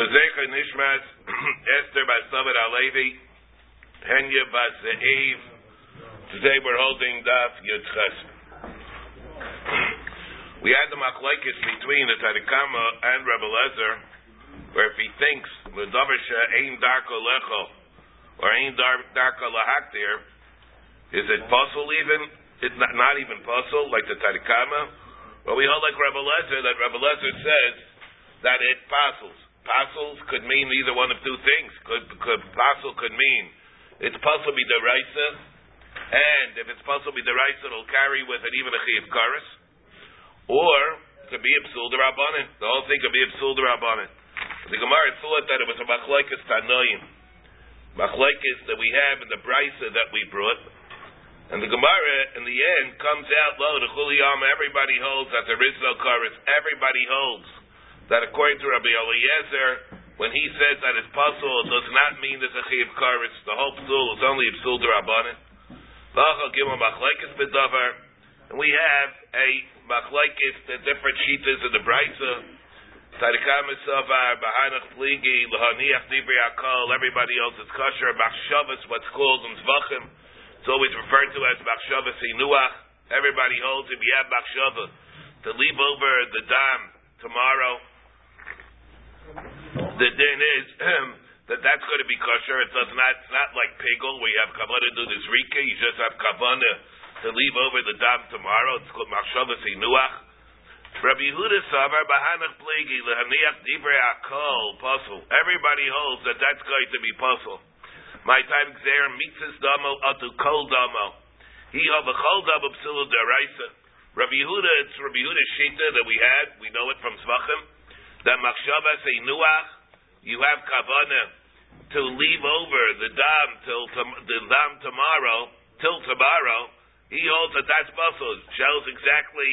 Lezecha Nishmas Esther Basavet Alevi Henya Baseiv. Today we're holding Daf Yudches. We had the machlekes between the Tadikama and Rebbe Lezer, where if he thinks L'Doversha Ein Darko Lecho or Ein Darko Lahaktir, is it possible even? It's not, not even possible, like the Tadikama. Well, we hold like Rebbe Lezer that Rebbe Lezer says that it passes. Passels could mean either one of two things. Could could could mean it's possible be deraisa, and if it's possible be deraisa, it'll carry with it even a chiyuv karis, or could be a psul derabanan. The whole thing could be a psul derabanan. The Gemara thought that it was a machlekes tanoim, machlekes that we have in the brisa that we brought. And the Gemara, in the end, comes out low. The Chuliyam, everybody holds that there is no chorus. Everybody holds that according to Rabbi Eliezer, when he says that it's possible, it does not mean there's a chiv karetz. The whole psul is only psul derabanan. And we have a machlekes, the different shitas of the brisa. Everybody else is kosher. Machshavas, what's called in Zvachim. It's always referred to as Machshavas Inuach. Everybody holds if you have Machshava to leave over the dam tomorrow the din is that that's going to be kosher. It does not. It's not like pigel where you have kavana to do this rika. You just have kavana to leave over the dam tomorrow. It's called machshavas inuach. Rabbi Yehuda Savar Bahanach Plegi Lehaniach Divrei Akol Puzzle. Everybody holds that that's going to be puzzle. My time Xer Mitzvahs Damo Atu Kol Damo. He of a Kol Damo Psilu Daraisa. Rabbi Yehuda, it's Rabbi Yehuda's Shita that we had. We know it from Zvachim that machshava say nuach, you have kavana to leave over the dam till the dam tomorrow, till tomorrow. He holds that that's muscle. Shows exactly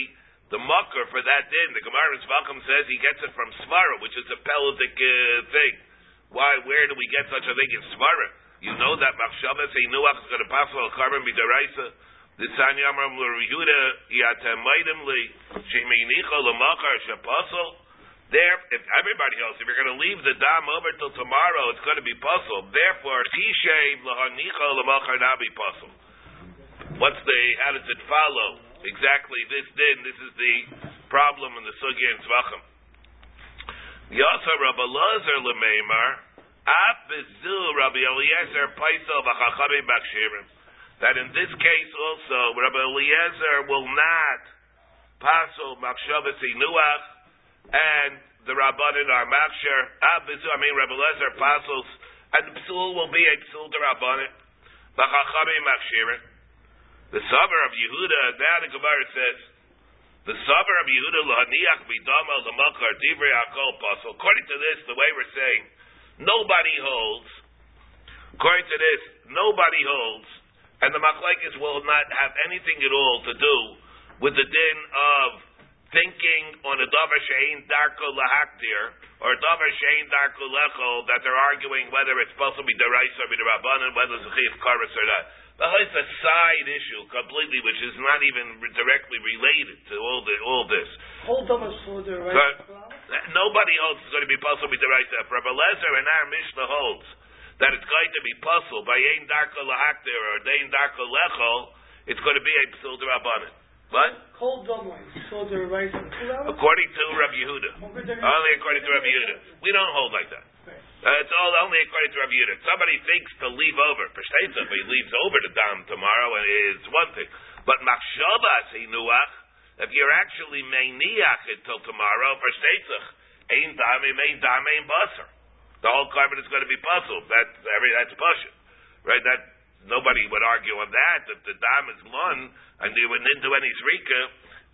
the mucker for that din. The Gemara in Zvachim says he gets it from svara, which is a pelagic uh, thing. Why? Where do we get such a thing in svara? You know that machshava say nuach is going to pass al carbon b'deraisa. The Sanya Amram L'Rehuda Yatem Maidim Li Sheminicha L'Machar Shapasal. There, if everybody else, if you're going to leave the dam over till tomorrow, it's going to be puzzle. Therefore, chishev lahanicha lemachar nabi puzzle. What's the? How does it follow? Exactly this Then This is the problem in the sugya and tzvachim. Yasa Rabbi Lazar lemeimar apizu Rabbi Eliezer paisel v'chachamim bakshirim. That in this case also Rabbi Eliezer will not pasel makshavas inuach and the Rabbanin are Maksher, I mean Rebbe Lezer, Apostles, and the Psul will be a Psul to Rabbanin. Bachachamim Makshirin. The Sabar of Yehuda, now the Gemara says, the Sabar of Yehuda, Lahaniach Bidama Lamakar Divrei Akol Pasul. According to this, the way we're saying, nobody holds, according to this, nobody holds, and the Machlaikis will not have anything at all to do with the din of thinking on a davar shein darko lahaktir or a davar shein darko lecho that they're arguing whether it's supposed to be deraisa or be derabanan, whether it's a chiyuv karas or not. But it's a side issue completely, which is not even directly related to all the all this. Hold on for the right. Nobody holds it's going to be possible to be deraisa. If Rabbi Lezer and our Mishnah holds that it's going to be possible by ein darko lahaktir or ein darko lecho, it's going to be a psul derabanan. What? Cold domoy. So the rice. According to Rabbi Yehuda. Only according to Rabbi Yehuda. We don't hold like that. Uh, it's all only according to Rabbi Yehuda. Somebody thinks to leave over. For if he leaves over to dam tomorrow, and it's one thing. But machshavas nuach. If you're actually meiniach until tomorrow, for shteitzach, ein dam, ein dam, ein basar. The whole carbon is going to be puzzled. That's every that's passion, right? That nobody would argue on that. If the dam is one and you wouldn't do any zrika,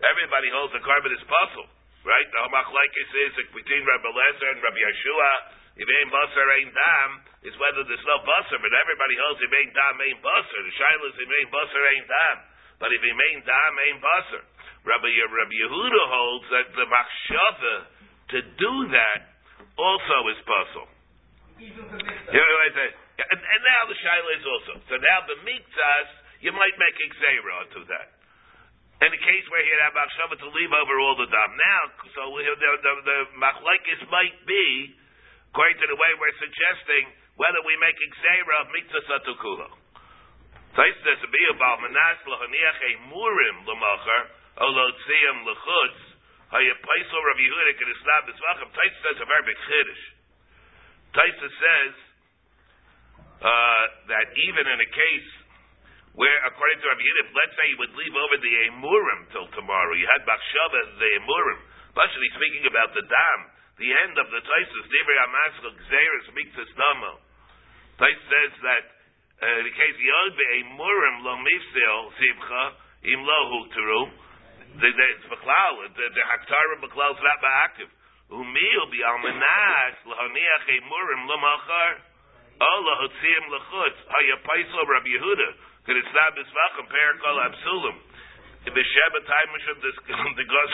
everybody holds the carbon is puzzle, right? The machlekes is between Rabbi Lezer and Rabbi Yeshua if ain't basar ain't dam, is whether there's no basar, but everybody holds if ain't dam ain't basar. The shaila is if ain't basar ain't dam. But if he ain't dam ain't basar. Rabbi, Rabbi Yehuda holds that the machshava to do that also is puzzle. Even for mikvah. You know what I say? And, and now the shaila is also. So now the miktas, you might make exera to that. In the case where he had machshava to leave over all the dam. Now, so the, the, the machlekes might be, according to the way we're suggesting, whether we make exera of miktas atukula. Tais says to be about manas lahaniach a murim lamacher olotziyam lechutz hayapaisel Rabbi Yehuda kedisnab b'zvachim. Tais says a very big chiddush. Taisa says that even in a case where, according to Rabbi Yehuda, let's say you would leave over the emurim till tomorrow, you had machshava the emurim. Especially speaking about the dam, the end of the Taisus, Divrei Amaskal Gzeres Miktas Damo. Tais says that uh, in the case Yod emurim lo mifsil simcha im lo hukteru. The beklal the haktarim beklal is not ba'aktiv. Umil bi almanas lahaniach emurim lo machar. Allah hotzim lechutz hayapaisel Rabbi Yehuda. Not bisvachim perikol absulim. Sheba time of this the goes.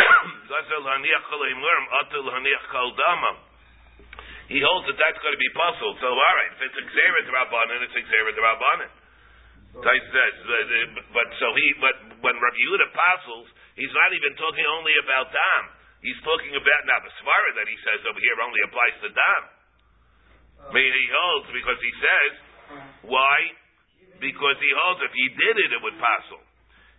Gazel haniach kol emurim atul haniach kol dama. He holds that that's going to be puzzled. So, all right, if it's exerit rabbanon, it's exerit rabbanon. Tais says, but, so he, but when Rabbi Yehuda puzzles, he's not even talking only about dam. He's talking about now the svara that he says over here only applies to dam. I mean, he holds because he says why? Because he holds if he did it, it would puzzle.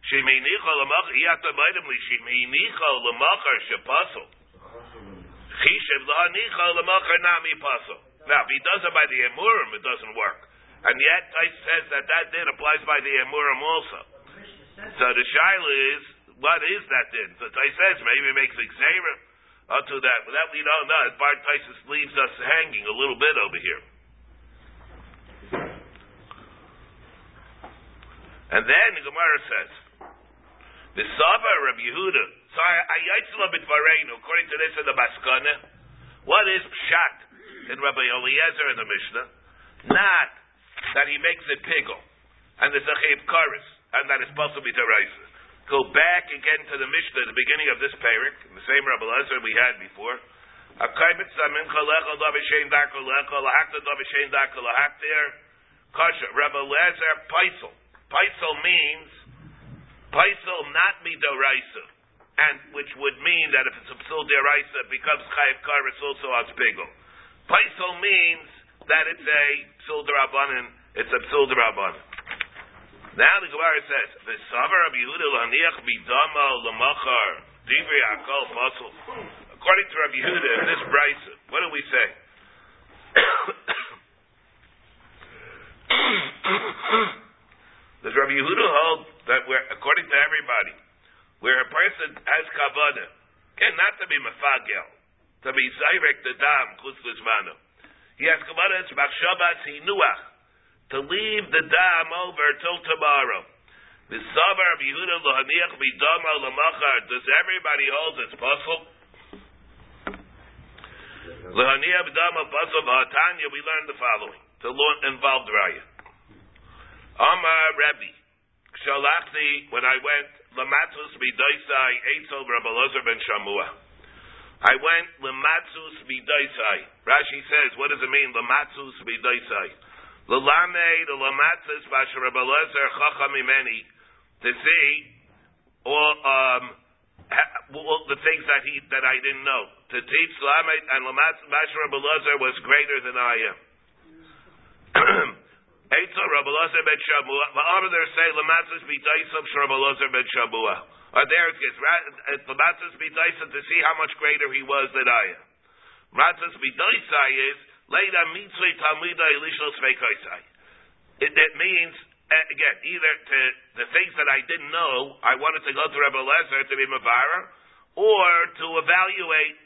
Shemeinicha lemachar, he has to bite him. Shemeinicha lemachar shepuzzle. Chishev lahanicha lemachar nami puzzle. Now, if he does it by the emurim, it doesn't work. And yet, Tais says that that din applies by the emurim also. So the shaila is, what is that din? So Tais says maybe it makes exera to that, but that we don't know. Bar Taisus leaves us hanging a little bit over here. And then the Gemara says, the Saba Rabbi Yehuda. So I Ayatzla Bitvarenu, according to this in the Baskana, what is Pshat in Rabbi Eliezer in the Mishnah? Not that he makes it piggle, and there's a chayv karis, and that to be deraisa. Go back again to the Mishnah, the beginning of this parak, the same Rabbi Eliezer we had before. Rabbi Eliezer paisel. Paisel means paisel not midoraisa, and which would mean that if it's a psul deraisa, it becomes chayiv karis also as pigel. Paisel means that it's a psul derabanan. It's a psul derabanan. Now the Gemara says, "V'savar Rabbi Yehuda laniach bidama lamachar divri akol pasul." According to Rabbi Yehuda in this brisa, what do we say? Does Rabbi Yehuda hold that we're, according to everybody, where a person has kavana, can not to be mafagel, to be zayrek the dam chutz. He has kavana it's machshavas hinuach, to leave the dam over till tomorrow. Does everybody hold possible. Tanya, we learned the following to involve raya. Amar Rebbe, Shalachti, when I went, Lamatzus Bidaisai, Eitzel Rabbi ben Shamua. I went, Lamatzus Bidaisai. Rashi says, what does it mean, Lamatzus Bidaisai? Lalame, the Lamatzis, Basha Rabbi to see all, um, all the things that he, that I didn't know. To teach Lamed and Lamatzis, Basha Rabbi was greater than I am. Eitzel Rabbi Lozer ben Shamua. Ma'amar say lematzis b'daisav Rabbi Lozer ben Shamua. Or there it gets lematzis b'daisav to see how much greater he was than I am. Matzis b'daisai is It that means again either to the things that I didn't know I wanted to go to Rabbi Lezer to be mavara, or to evaluate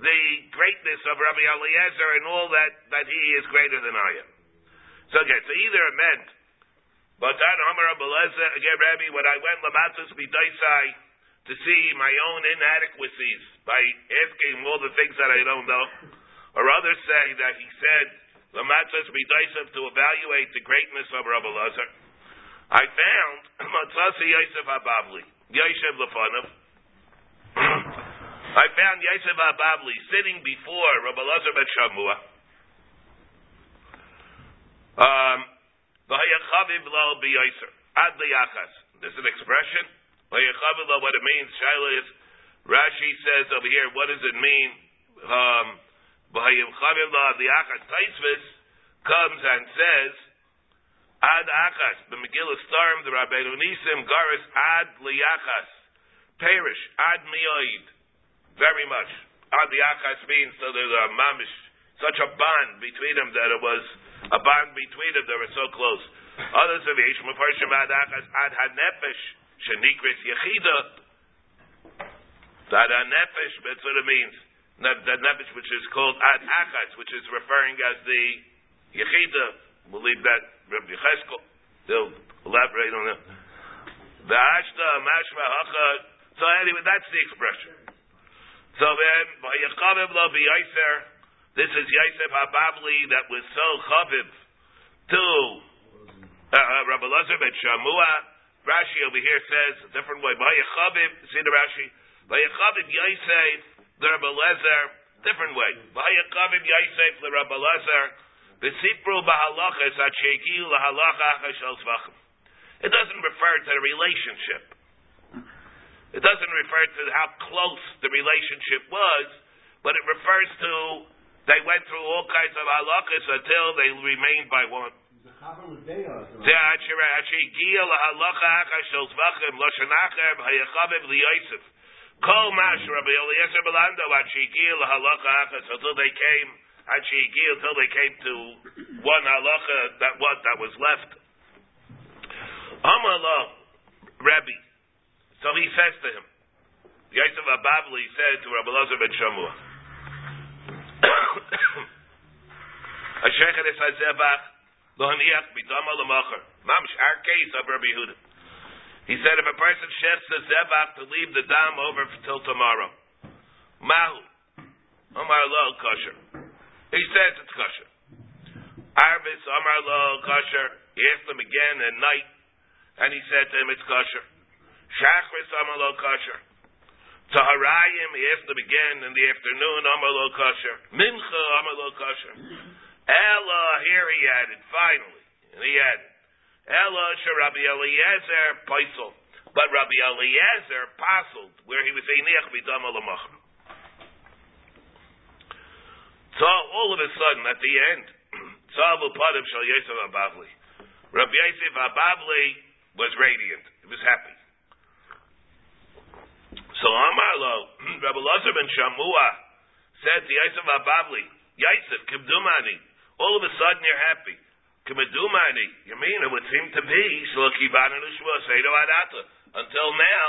the greatness of Rabbi Eliezer and all that that he is greater than I am. So again, so either it meant, but then Amar Abeleza, again, Rabbi, when I went Lamatus Bidaisai to see my own inadequacies by asking all the things that I don't know, or others say that he said Lamatzas B'Daisef to evaluate the greatness of Rabbi Lazar. I found Matzasi Yosef Ababli, Yosef Lefanov. I found Yosef Ababli sitting before Rabbi Lazar Ben Shamua. Um, This is an expression. What it means, Shaila is, Rashi says over here, what does it mean? Um, the Achas Taisvis comes and says, Ad Achas, the Megillah the Rabbeinu Nisim, Garis Ad Liachas, perish, Ad Mioid, very much. Ad Liachas means so there's a mamish, such a bond between them that it was a bond between them, they were so close. Others of Yesh Mefarshim Ad Achas, Ad HaNefesh, Shenikris Yechida, that HaNefesh, that's what it means. That Nefesh, which is called Ad Achas, which is referring as the Yechida, we'll leave that Rabbi Cheskel. They'll elaborate on it. The Ashta, Mashma, Hacha. So anyway, that's the expression. So then, Vayachaviv lo b'Yaiser, this is Yosef Hababli that was so chaviv to uh, Rabbi Lazar ben Shamua. Rashi over here says a different way. Vayachaviv, see the Rashi? By Vayachaviv Yosef, the Rabbi Lazar, different way. Vayachaviv Yosef, the Rabbi V'sipru b'halachas at lahalacha shel zvachim. It doesn't refer to the relationship. It doesn't refer to how close the relationship was, but it refers to they went through all kinds of halachas until they remained by one. Kol mash Rabbi Eliezer Belando until they came until they came to one halacha that what that was left. Amala Rabbi. So he says to him, Yosef Ababli said to Rabbi Lazar ben Shamua, Ashechet es hazevach lohaniach bidama lemacher. Mamsh, of Rabbi Yehuda. He said if a person shefs a zevach to leave the dam over till tomorrow, mahu, Omar lo kosher. He says it's kosher. Arvis Amar Lo kosher. He asked him again at night, and he said to him it's kosher. Shachris Amar Lo kosher. Taharayim, he asked him again in the afternoon, Amar Lo kosher. Mincha Amar Lo kosher. Ella, here he added, finally, and he added, Ella Rabbi Eliezer Paisel. But Rabbi Eliezer pasled where he was saying Niach Bidam Alamachim. So all of a sudden, at the end, Tzavu Padim Shal Yosef Abavli. Rabbi Yosef Abavli was radiant. He was happy. So Amarlo, Rabbi Lazar ben Shamua said to Yosef Abavli, Yosef, Kimdumani, all of a sudden you're happy. Kimdumani, you mean it would seem to be, until now,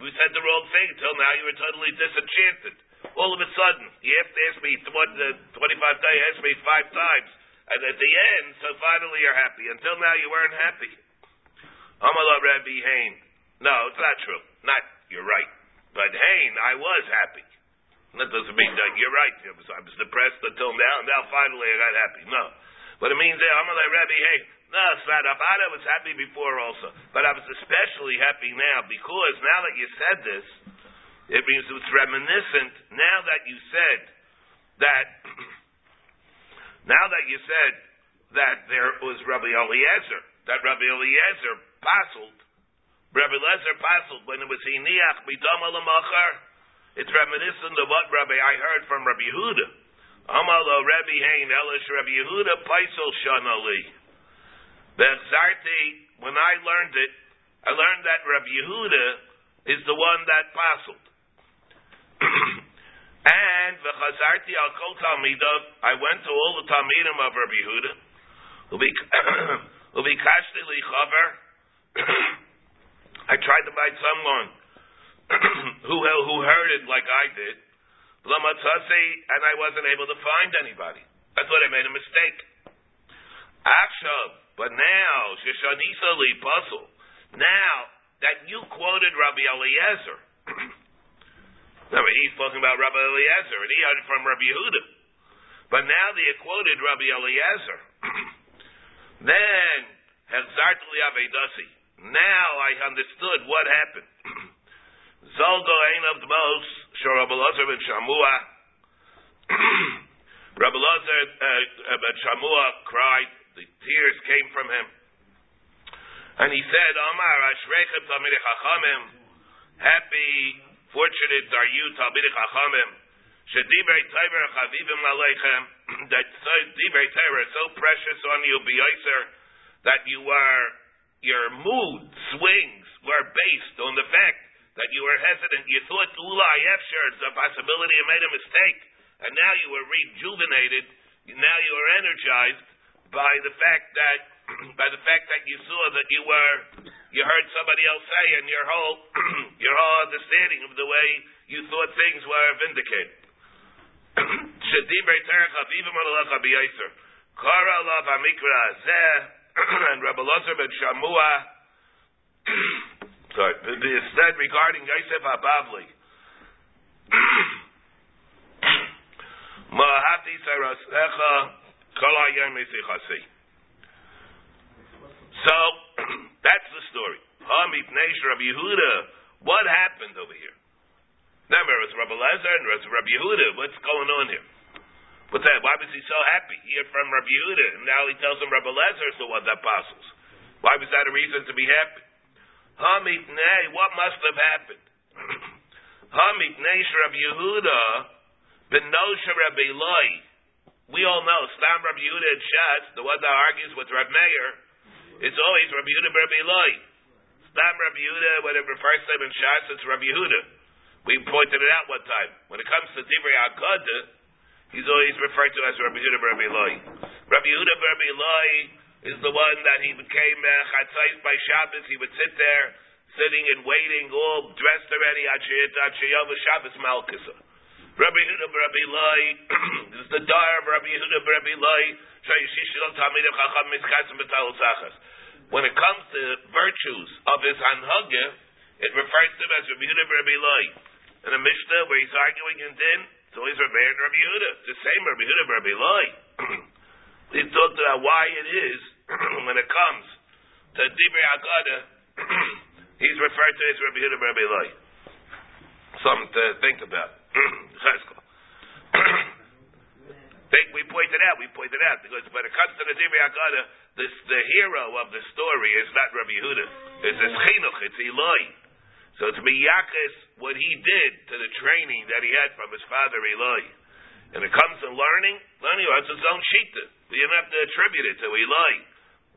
we said the wrong thing, until now you were totally disenchanted all of a sudden, have to ask me what uh, the 25 days, ask me five times. And at the end, so finally you're happy. Until now you weren't happy. Amala Rabbi Hain. No, it's not true. Not, you're right. But Hain, I was happy. That doesn't mean that you're right. I was, I was depressed until now, and now finally I got happy. No. But it means Amala Rabbi Hain. No. I was happy before also. But I was especially happy now because now that you said this, it means it's reminiscent. Now that you said that, now that you said that there was Rabbi Eliezer, that Rabbi Eliezer passled, Rabbi Eliezer passled when it was Hiniach Bidam Alamachar. It's reminiscent of what Rabbi I heard from Rabbi Yehuda. Amalo Rabbi Hain Elish Rabbi Yehuda Paisel Shanali. when I learned it, I learned that Rabbi Yehuda is the one that passled. and v'chazarti al kol talmidov, I went to all the talmidim of Rabbi Yehuda, ubikashti li chaver, I tried to find someone who who heard it like I did, and I wasn't able to find anybody. I thought I made a mistake. Akshav, but now, Sheshanisa li puzzle. Now that you quoted Rabbi Eliezer, Remember, he's talking about Rabbi Eliezer, and he heard it from Rabbi Yehuda. But now they quoted Rabbi Eliezer. then, Hechzartli Avedasi. Now I understood what happened. Zolgo ein of the most, Shor Rabbi Lazar ben Shamua. Rabbi Lazar uh, ben Shamua cried, the tears came from him. And he said, Omar, Ashrechem happy, fortunate are you, Talmidei Chachamim, Shedibrei Taiver Chavivim Aleichem, that Dibrei Taiver so precious on you, B'yoiser, that you are, your mood swings were based on the fact that you were hesitant. You thought Ula Yefsher, it's a possibility you made a mistake, and now you were rejuvenated. Now you are energized by the fact that by the fact that you saw that you were you heard somebody else say, and your whole your whole understanding of the way you thought things were vindicated. Kara Amikra and Rabbi Lazar ben Shamua. Sorry, it said regarding Yosef Abavli. Mahati Sarasecha Kalayam. So that's the story. Hamit Neish Rabbi Yehuda. What happened over here? Remember, it's Rabbi Lezer and it's Rabbi Yehuda. What's going on here? What's that? Why was he so happy? He heard from Rabbi Yehuda, and now he tells him Rabbi Lezer is the one that apostles. Why was that a reason to be happy? Hamit Nei, what must have happened? Hamit Neish Rabbi Yehuda, Ben Nosha Rabbi Loi. We all know, Stam Rabbi Yehuda and Shatz, the one that argues with Rabbi Meir, it's always Rabbi Yehuda Rabbi Loi. Stam Rabbi Yehuda, refers to him in Shatz, it's Rabbi Yehuda. We pointed it out one time. When it comes to Divrei Akkada, he's always referred to as Rabbi Yehuda Rabbi Loi. Rabbi Yehuda Rabbi Loi is the one that he became uh, chatzais by Shabbos. He would sit there, sitting and waiting, all dressed already, Achiyava Shabbos Malkisa. Rabbi Yehuda Rabbi Loi this is the dar of Rabbi Yehuda Rabbi Loi. When it comes to virtues of his anhaga, it refers to him as Rabbi Yehuda Rabbi Loi. In a Mishnah where he's arguing in Din, it's always Rabbi Yehuda. The same Rabbi Yehuda Rabbi Loi. he talked about why it is when it comes to Dibre Akada, he's referred to as Rabbi Yehuda Rabbi Loi. Something to think about. think we pointed out, we pointed out, because when it comes to the Dibre Akada, this, the hero of the story is not Rabbi Yehuda. It's his chinuch, it's Eloi. So it's miyakis what he did to the training that he had from his father Eloi. And it comes to learning, learning has its own shita. We don't have to attribute it to Eloi.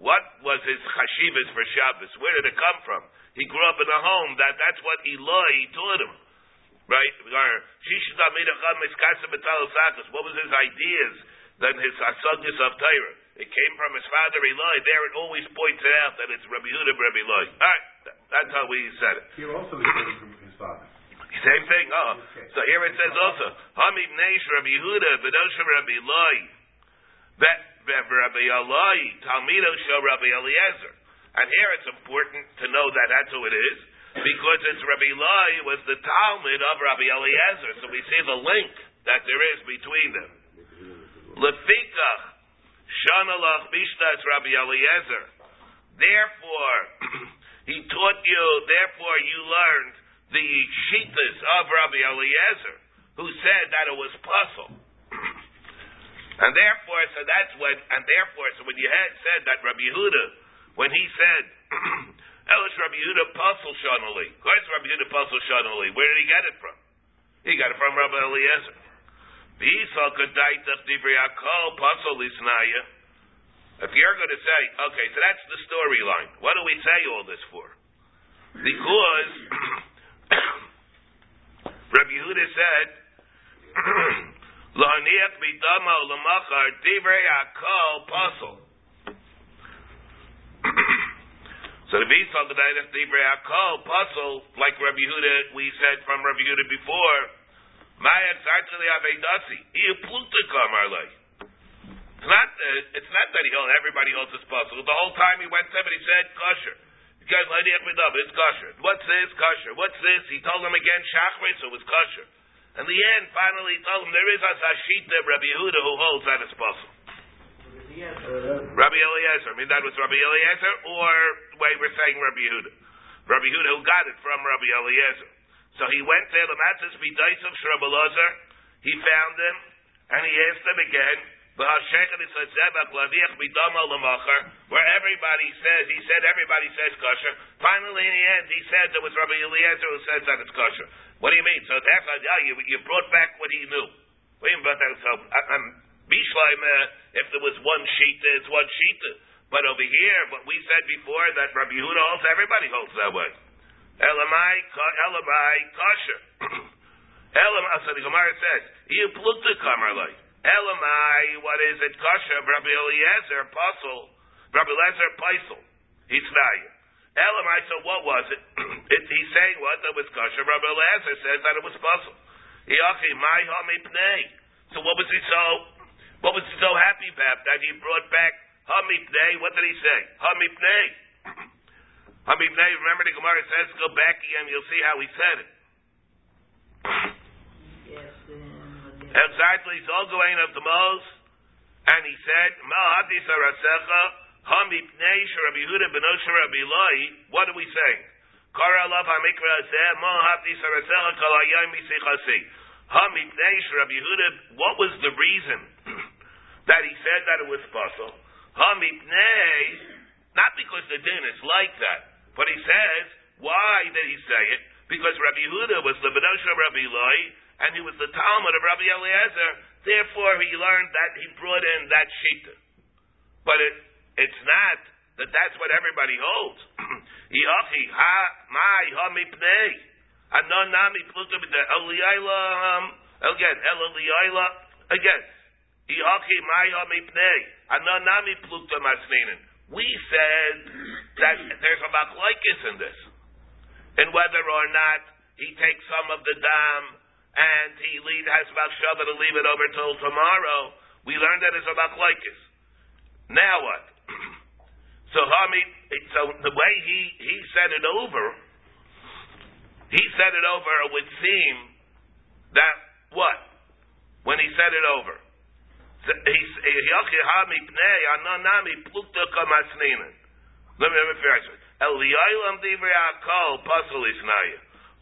What was his chashivas for Shabbos? Where did it come from? He grew up in a home that that's what Eloi taught him. Right? What was his ideas? Then his asagis of Torah. It came from his father Eloi. There it always points out that it's Rabbi Yehuda, Rabbi Eloi. All right, that's how we said it. He also coming from his father. Same thing. Oh, so here it says also Hamid Neish Rabbi Yehuda, Bedoshim Rabbi Eloi, Rabbi Eloi, Talmido Shel Rabbi Eliezer. And here it's important to know that that's who it is because it's Rabbi Eloi was the Talmud of Rabbi Eliezer. So we see the link that there is between them. Lefikach Shanalach Mishnas Rabbi Eliezer. Therefore, he taught you. Therefore, you learned the shitas of Rabbi Eliezer, who said that it was puzzle. and therefore, so that's what. And therefore, so when you had said that Rabbi Yehuda, when he said. Oh, Elish Rabbi Yehuda Puzzle Shanali. Where's Rabbi Yehuda Puzzle Shanali? Where did he get it from? He got it from Rabbi Eliezer. If you're going to say, okay, so that's the storyline. What do we say all this for? Because Rabbi Yehuda said, La'aniach bidama u'lamachar divrei akol puzzle. So the Visa Gedaydach Divrei Akol puzzle, like Rabbi Yehuda, we said from Rabbi Yehuda before, Maya Tzartzeli Avedasi, Iaplutika Marley. It's not, uh, it's not that he held, everybody holds this puzzle. The whole time he went to him and he said, kosher. It's kosher. What's this? Kosher. What's this? He told him again, Shachrit, so it was kosher. In the end, finally, he told him there is a Sashita Rabbi Yehuda who holds that it's possible. Rabbi Eliezer. I mean, that was Rabbi Eliezer, or way we're saying Rabbi Yehuda. Rabbi Yehuda who got it from Rabbi Eliezer. So he went there, the matzahs b'daisav Shrabelazar. He found him, and he asked him again. Where everybody says, he said everybody says kosher. Finally, in the end, he said there was Rabbi Eliezer who says that it's kosher. What do you mean? So that's yeah, you, you brought back what he knew. Wait a minute, so I'm Bishleim, uh, if there was one sheet, it's one sheet. But over here, what we said before, that Rabbi Yehuda holds, everybody holds that way. Elamai, Elamai, kosher. Elamai, uh, so the Gemara says, you plukta kamarlai. Elamai, what is it? Kosher, Rabbi Eliezer, Pasul, Rabbi Eliezer, Paisel. He's value. Elamai, so what was it? it he's saying what? That was kosher. Rabbi Eliezer says that it was Pasul. Yachi, my pnei. So what was he so, what was he so happy about that he brought back hamipnei? What did he say? Hamipnei. Hamipnei, remember the Gemara says, go back again, you'll see how he said it. Exactly, going of the Mos, and he said, Ma hadis arasecha, hamipnei sharabi Huda benosha Rabbi what are we saying? Kara lav hamikra zeh, ma hadis arasecha kalayim misichasi. Hamipnei sharabi Huda, what was the reason that he said that it was possible? Hamipnei, not because the din is like that, but he says, why did he say it? Because Rabbi Huda was the Benosha Rabbi Loi, and he was the Talmud of Rabbi Eliezer. Therefore, he learned that he brought in that shita. But it, it's not that that's what everybody holds. Ha ha b'de um, again eliyayla again. Ha. We said that there's a machlokes in this, and whether or not he takes some of the dam and he leave has machshava to leave it over till tomorrow. We learned that it's a machlokes. Now what? so Hami, so the way he he said it over, he said it over. It would seem that what when he said it over. Let me rephrase it.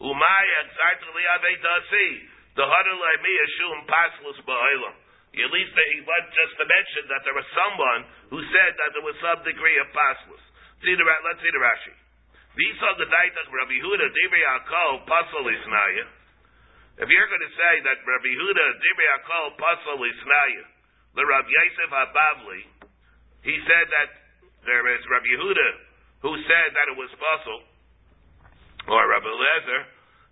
Umaya exactly avedasi. The hadalai mi ashum paslus ba'olam. At least he went just to mention that there was someone who said that there was some degree of paslus. See the let's see the Rashi. These are the daitach Rabbi Huda divrei akol pasul isnaya. If you're going to say that Rabbi Huda divrei akol pasul isnaya, the Rabbi Yosef Abavli, he said that there is Rabbi Yehuda who said that it was possible, or Rabbi Lezer,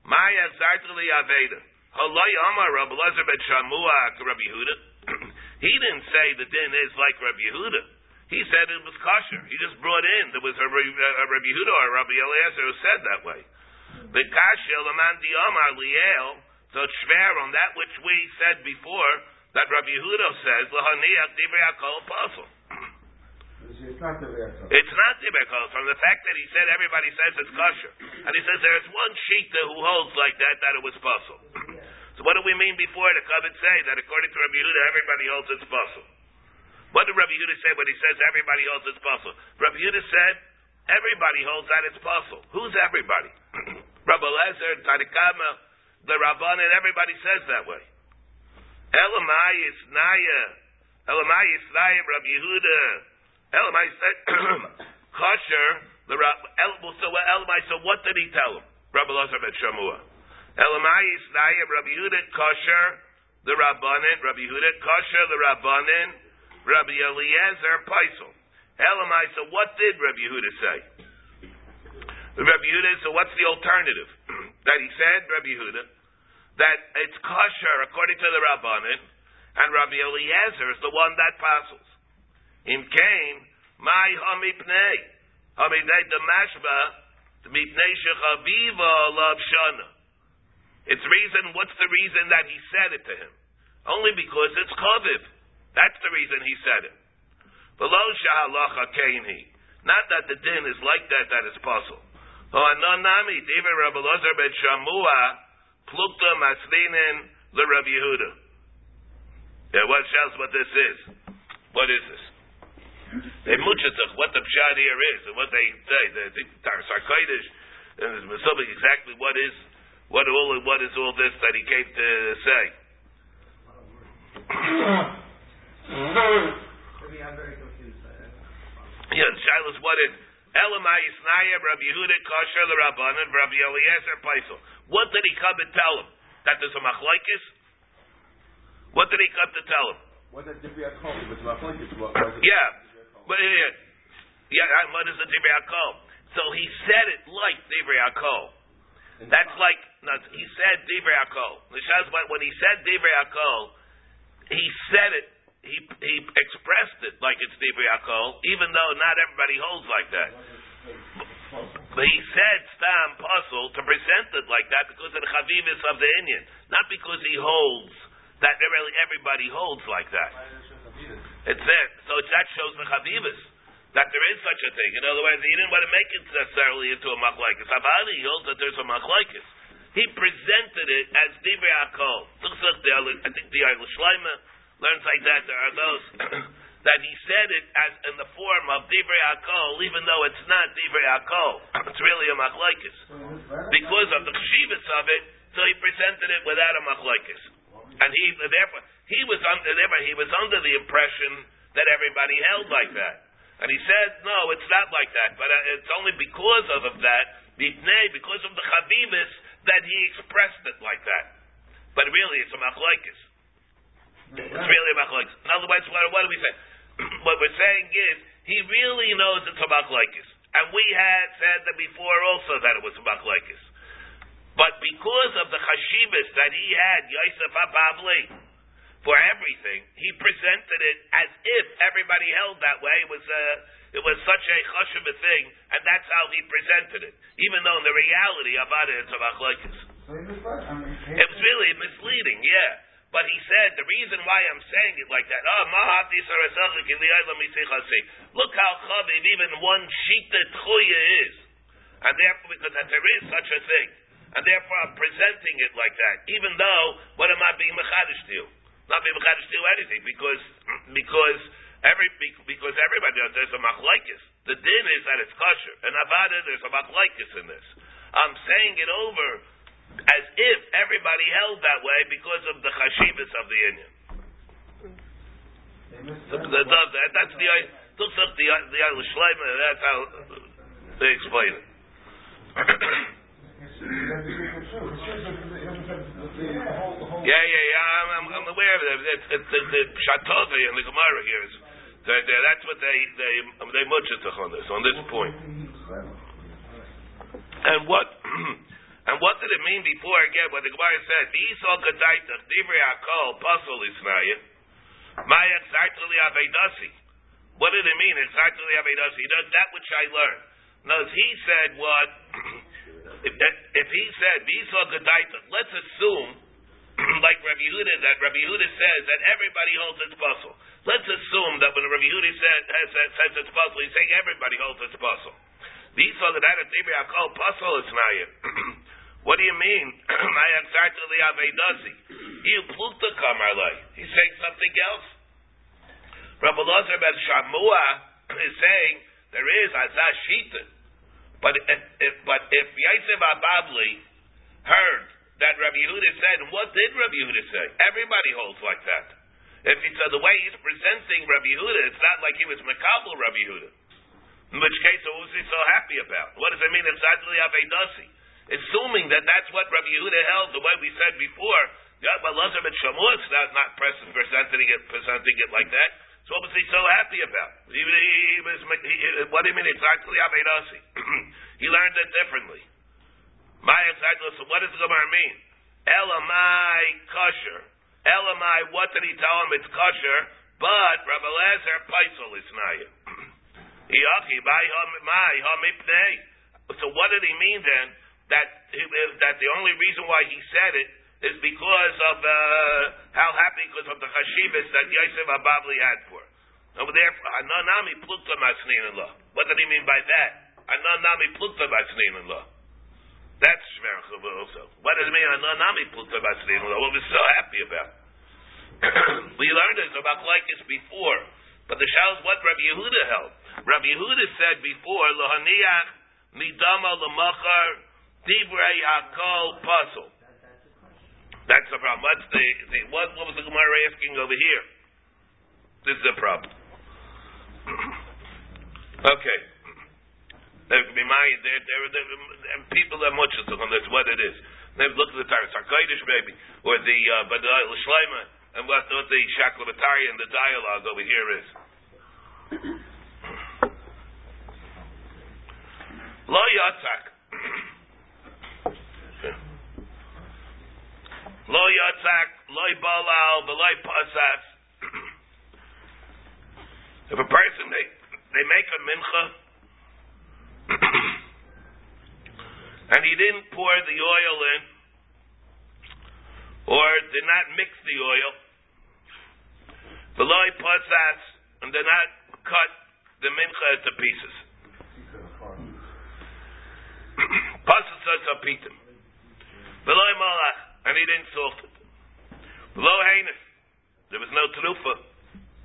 Maya Zartali Aveda. Halay Amar Rabbi Lezer ben Shamua Rabbi Yehuda. he didn't say the din is like Rabbi Yehuda. He said it was kosher. He just brought in there was a, a Rabbi Yehuda or Rabbi Eliezer who said that way. The kashil aman di Amar liel. So fair on that which we said before that Rabbi Yehuda says lahaniach divrei akol apostle. It's not the Dibekol. From the fact that he said everybody says it's kosher. And he says there's one Shita who holds like that, that it was possible. so what do we mean before the covet say that according to Rabbi Yehuda, everybody holds it's possible? What did Rabbi Yehuda say when he says everybody holds it's possible? Rabbi Yehuda said everybody holds that it's possible. Who's everybody? Rabbi Lezer, Tadikama, the Rabban, and everybody says that way. Elamai is Naya. Elamai is Naya, Rabbi Yehuda. Elamai said, kosher, the Elamai, so what did he tell him? Rabbi Lazar ben Shamua. Elamai Yisnaya, Rabbi Yehuda, kosher, the Rabbanin, Rabbi Yehuda, kosher, the Rabbanin, Rabbi Eliezer, Paisel. Elamai, so what did Rabbi Yehuda say? Rabbi Yehuda, so what's the alternative? that he said, Rabbi Yehuda, that it's kosher according to the Rabbanin, and Rabbi Eliezer is the one that passes. Im came, my hamipnei. Hamipnei the mashba, the mipnei shechaviva lav shana. It's reason, what's the reason that he said it to him? Only because it's chaviv. That's the reason he said it. Below shahalacha kaini. Not that the din is like that, that is possible. Oh, anonami, David Rabbi Lazar ben Shamua, Plukta Masninin the Rabbi Yehuda. Yeah, what what this is? What is this? They muchatach what the pshat here is and what they say. The, the Sarkoidish and the exactly what is what all what is all this that he came to say. Yeah, Shilas, what is Elamai Isnaya, Rabbi Yehuda, Kosher, the Rabbanan, Rabbi Eliezer, Paisel. What did he come and tell him? That there's a machlaikis? What did he come to tell him? What did Divrei Akol? It was machlokes. What was it? Yeah. But, yeah, yeah, what is the Divrei Akol? So he said it like Divrei Akol. That's uh, like, no, he said Divrei Akol. When he said Divrei Akol, he said it he he expressed it like it's Divrei Akol, even though not everybody holds like that. But he said Stam Puzzle to present it like that because of the chavivis of the Indian, not because he holds that really everybody holds like that. It's there. So that shows the chavivis that there is such a thing. In other words, he didn't want to make it necessarily into a machlekes. Avadi he holds that there's a machlekes. He presented it as divrei akol. I think the Eilish Shleima learns like that. There are those that he said it as in the form of divrei akol, even though it's not divrei akol. It's really a machlekes because of the chshivas of it. So he presented it without a machlekes, and he therefore he was under he was under the impression that everybody held like that. And he said, no, it's not like that. But uh, it's only because of, of that, because of the chavivus, that he expressed it like that. But really, it's a machlokes. It's really a machlokes. In other words, what, what do we say? what we're saying is, he really knows it's a machlokes. And we had said that before also that it was a machlokes. But because of the chashivas that he had, Yosef Abavli, for everything, he presented it as if everybody held that way. It was a, it was such a chashuv thing, and that's how he presented it. Even though in the reality of it, it's a machlokes. It was really misleading, yeah. But he said the reason why I'm saying it like that. Oh, look how chaviv even one shita tchuya is, and therefore because that there is such a thing, and therefore I'm presenting it like that. Even though what am I being mechadish to you? Not being mechadish to you anything because because every because everybody knows there's a machlaikis. The din is that it's kosher, and avada there's a machlaikis in this. I'm saying it over as if everybody held that way because of the chashivas of the Indian. that's the up the the Shleima. That's how they explain it. yeah, yeah, yeah. I'm, I'm, I'm aware of that. It's, it's, the, the Shatove and the Gemara here is that that's what they they they muchatach on this on this point. And what and what did it mean before again? What the Gemara said, "V'isol gadaitach divrei akol pasol isnaya mayach zartuli avedasi." What did it mean? Exactly avedasi. That which I learned. Now, he said what? if, if he said v'isol gadaitach, let's assume. like Rabbi Yehuda, that Rabbi Yehuda says that everybody holds its puzzle. Let's assume that when Rabbi Yehuda says, says, says it's puzzle, he's saying everybody holds its puzzle. These are the that Divrei Akol puzzle is nayim. What do you mean? He's saying something else. Rabbi Lazar ben Shamua is saying there is Azah Shita. But if, if, but if Yosef Ababli heard that Rabbi Yehuda said, what did Rabbi Yehuda say? Everybody holds like that. If he said the way he's presenting Rabbi Yehuda, it's not like he was Makabal Rabbi Yehuda. In which case, what was he so happy about? What does it mean? Exactly Avedasi. Assuming that that's what Rabbi Yehuda held, the way we said before, but Lazar ben Shamua is not, not presenting it, presenting it like that. So what was he so happy about? He, he, he was, he, what do you mean exactly Avedasi? he learned it differently. So what does the Gemara mean? Elamai kosher. Elamai, what did he tell him? It's kosher, but Rabbi Lazar Paisel is naya. So what did he mean then? That that the only reason why he said it is because of uh, how happy because of the chashivas that Yosef Ababli had for. Over there, Ananami plukta masnin What did he mean by that? Ananami plukta masnin That's Shmer also. What does it mean? Anami Pluta Basrin, what we're so happy about. we learned it about like this before. But the Shal is what Rabbi Yehuda held. Rabbi Yehuda said before, Lohaniach Midama Lamachar Divrei Hakol Puzzle. That's the problem. What's the, the what, what was the Gemara asking over here? This is the problem. okay. There could be my there there there people that much on that's what it is. They've looked at the Torah, Sarkoidish maybe, or the uh, the Shleima, and what, what the Shaklavatari and the dialogue over here is. Lo Yatzak. Lo Yatzak, Lo Balal, Beloi Pasas. If a person they they make a mincha and he didn't pour the oil in or did not mix the oil, below pasas and did not cut the mincha into pieces. Pasas a pitim. Below malach, and he didn't salt it. Below heinous, there was no trufa.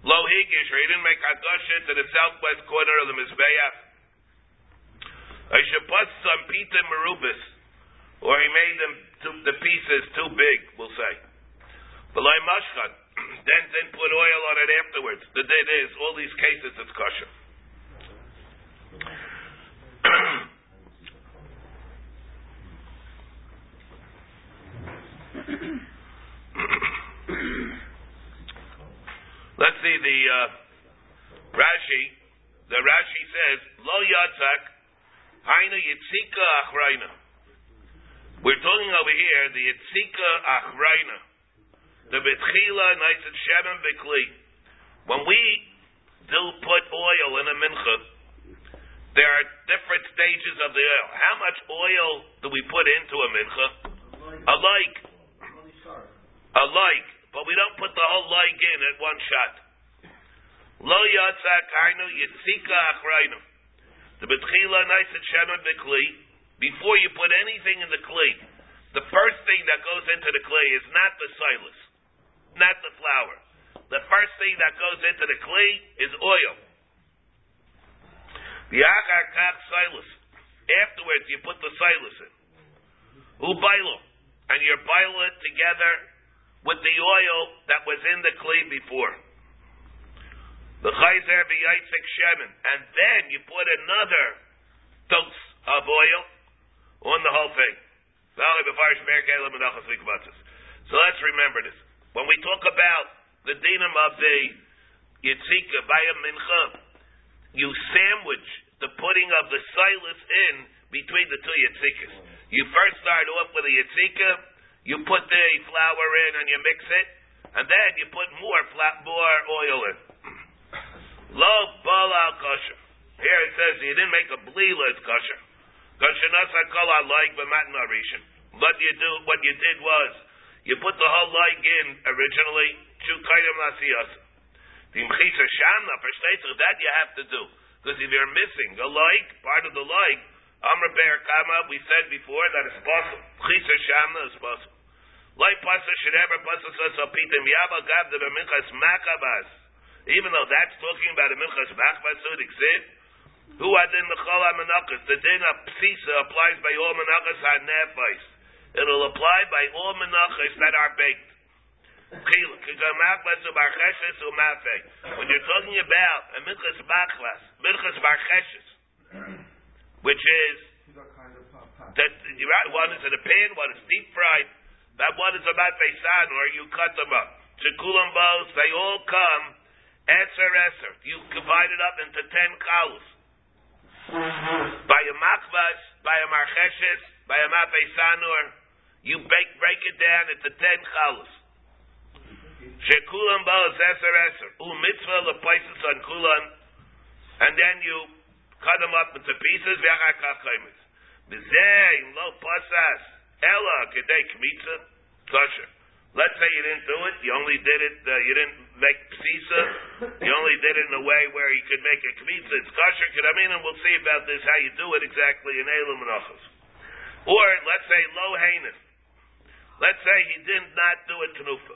Lo higish, or he didn't make a hadasha to the southwest corner of the mizbeach. I should put some pita merubis, or he made them the pieces too big. We'll say. Belay mashchan, then then put oil on it afterwards. The date is all these cases it's kosher. Let's see the uh, Rashi. The Rashi says, Lo yatzak, haina yitzika achraina. We're talking over here, the yitzika achraina. The betchila and shemen bekli. When we do put oil in a mincha, there are different stages of the oil. How much oil do we put into a mincha? Alike. like. but we don't put the whole like in at one shot. Lo hainu yitzika achrainu. The betchila and shemen bekli. Before you put anything in the clay, the first thing that goes into the clay is not the silas, not the flour. The first thing that goes into the clay is oil. The kach silas. Afterwards, you put the silas in. Ubailo, and you boil it together with the oil that was in the clay before. The chayzer v'yaitzik shemen, and then you put another dose of oil on the whole thing. So let's remember this. When we talk about the dinam of the yitzika a mincha, you sandwich the putting of the silas in between the two yitzikas. You first start off with a yitzika, you put the flour in and you mix it, and then you put more flat, more oil in. Lo bala kosher. Here it says you didn't make a blila, it's kosher. Kosher nasa kol like but not narishan. What you do, what you did was you put the whole like in originally. Chukayim lasiyas. The mchisa shamna for that you have to do because if you're missing a like part of the like, Amr Be'er Kama, we said before that it's possible. Chisa Shamna is possible. Like Pasa Shereber Pasa says Pitim Yaba Gab the Minchas Makabas. Even though that's talking about a Minchas Makabas, so it exists. Who adin the Chol HaMenachas? The din of Psisa applies by all Menachas HaNefais. It'll apply by all Menachas that are baked. When you're talking about a Minchas Machlas, Minchas Barcheshes, which is that one is in a pan, one is deep fried, that one is about Beisan, or you cut them up. Shekulam they all come, Eser Eser. You divide it up into ten kalus. By a makvas, by a marcheshes, by a mapeisanur, you break, break it down into ten kalus. Shekulam both, Eser Eser. U mitzvah lepoises on kulan, and then you cut them up into pieces, v'achakach chaimitz. B'zeh, lo pasas, Ella kedei kmitza kosher. Let's say you didn't do it. You only did it. Uh, you didn't make psisa. You only did it in a way where you could make a kmitza. It's kosher. Could I mean? And we'll see about this how you do it exactly in Elam Menachos. Or let's say lo heinous. Let's say he did not do a tenufa.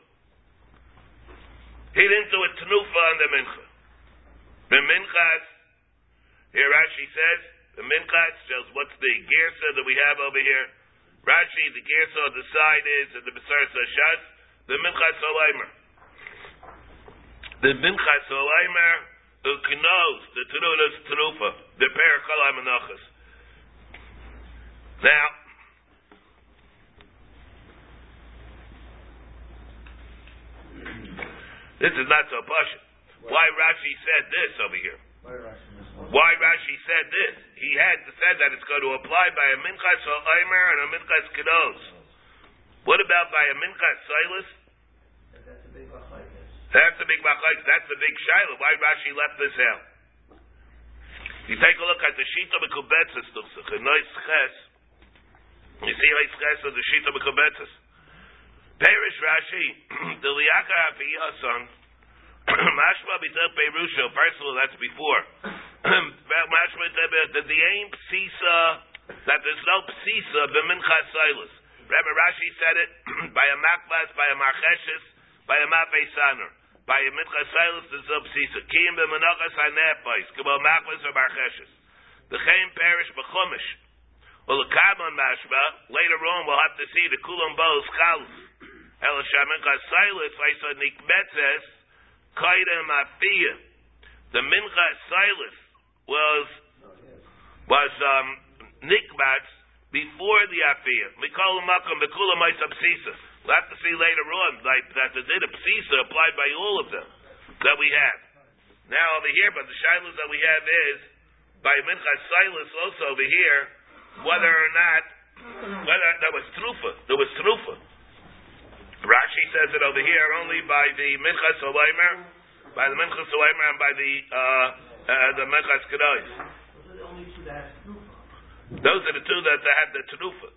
He didn't do a tenufa on the mincha. The minchas, here Rashi says, the minchas shows what's the gersa that we have over here. Rashi, the gersa on the side is, and the Besaris Shas, the minchas olaymer. The minchas olaymer, the knos, the tenudas tenufa, the perikalai menachas. Now, this is not so pashut. Why Rashi said this over here? Why Rashi said this? He had said that it's going to apply by a minchas oimer and a minchas kedos. What about by a minchas silas? That's a big machlekes. That's the big shiloh. Why Rashi left this out? You take a look at the shita mekubetzes. A nice ches. You see nice ches of the shita mekubetzes. Perish Rashi, the liyaka afiyasan, mashma b'tel perusha, personal, that's before. mashma that the aim psisa, that there's no psisa b'mincha silas. Rabbi Rashi said it by a makbas, by a marcheshes, by a mafesaner. By a mincha silas, there's no psisa. Kiyim b'menachas hanepais, kabo makbas or marcheshes. The chaim perish b'chumish. Well, the Kabon mashma, later on we'll have to see the kulam bo's chalus. El Shamincha Silas, I saw Nikmetzes, Kaidem Afia. The Mincha Silas was was um Nikmatz before the Afia. We call him Makam Bekula Psisa. We'll have to see later on like that the did a Psisa applied by all of them that we have. Now over here, but the Shilas that we have is by Mincha Silas also over here, whether or not whether that was trufa. There was trufa. Rashi says it over here only by the Minchas Olaymer, by the Minchas Olaymer, and by the uh, uh, the Minchas Kedois. Those are the two that had the Tanufa.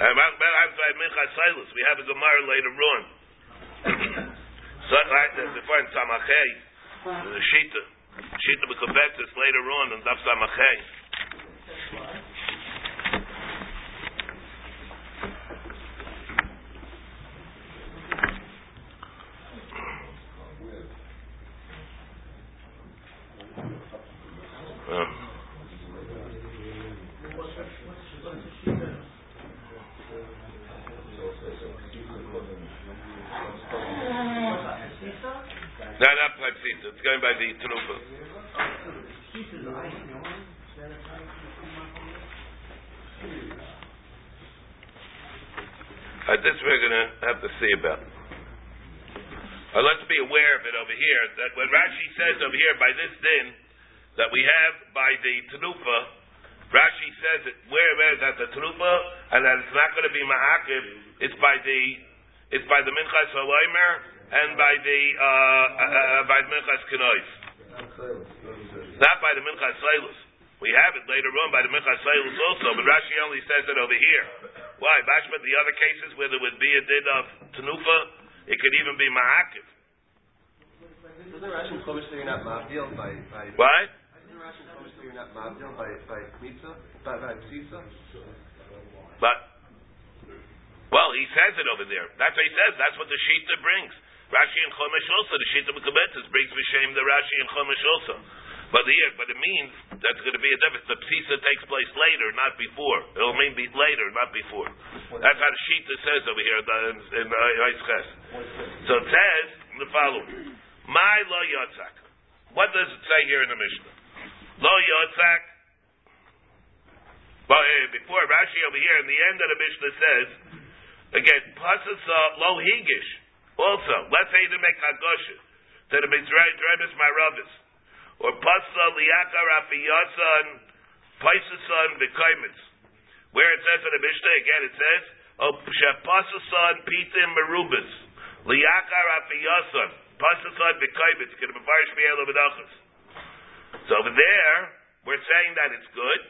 And by Minchas Silas, we have a Gemara later on. so, right, before in Samachay, the Shita, Shita B'Kobetzis later on in Daf Samachay. No, not by psita. It's going by the tenufa. Uh, this we're going to have to see about. Uh, let's be aware of it over here. That when Rashi says over here by this din that we have by the tenufa, Rashi says it where where that the tenufa and that it's not going to be ma'akiv. It's by the it's by the minchas halaymer and by the uh, uh, uh, by the minchas kenois. Not by the minchas sailus. We have it later on by the minchas sailus also, but Rashi only says it over here. Why? Bashma, the other cases where there would be a did of tenufa, it could even be ma'akiv. Doesn't Rashi Chumash say you're not by by? What? Doesn't Rashi Chumash say by by kmitza by by psisa? But well, he says it over there. That's what he says. That's what the Shita brings. Rashi and Chumash also. The Shita Mekabetzis brings V'Shem the Rashi and Chumash also. But here, but it means that's going to be a difference. The psisa takes place later, not before. It'll mean be later, not before. That's how the Shita says over here in, in uh, Ches. So it says the following: My lo yotzak. What does it say here in the Mishnah? Lo yotzak. Well, eh, before Rashi over here in the end of the Mishnah says again pasas lo higish. Also, let's say to make hagosha to the mitzrayim my rabbis or pasa liyakar afiyasan paisasan v'kaimitz. Where it says in the Mishnah again, it says shepasasan pitim merubas liyakar afiyasan pasasan v'kaimitz can be parish v'dachas. So over there, we're saying that it's good,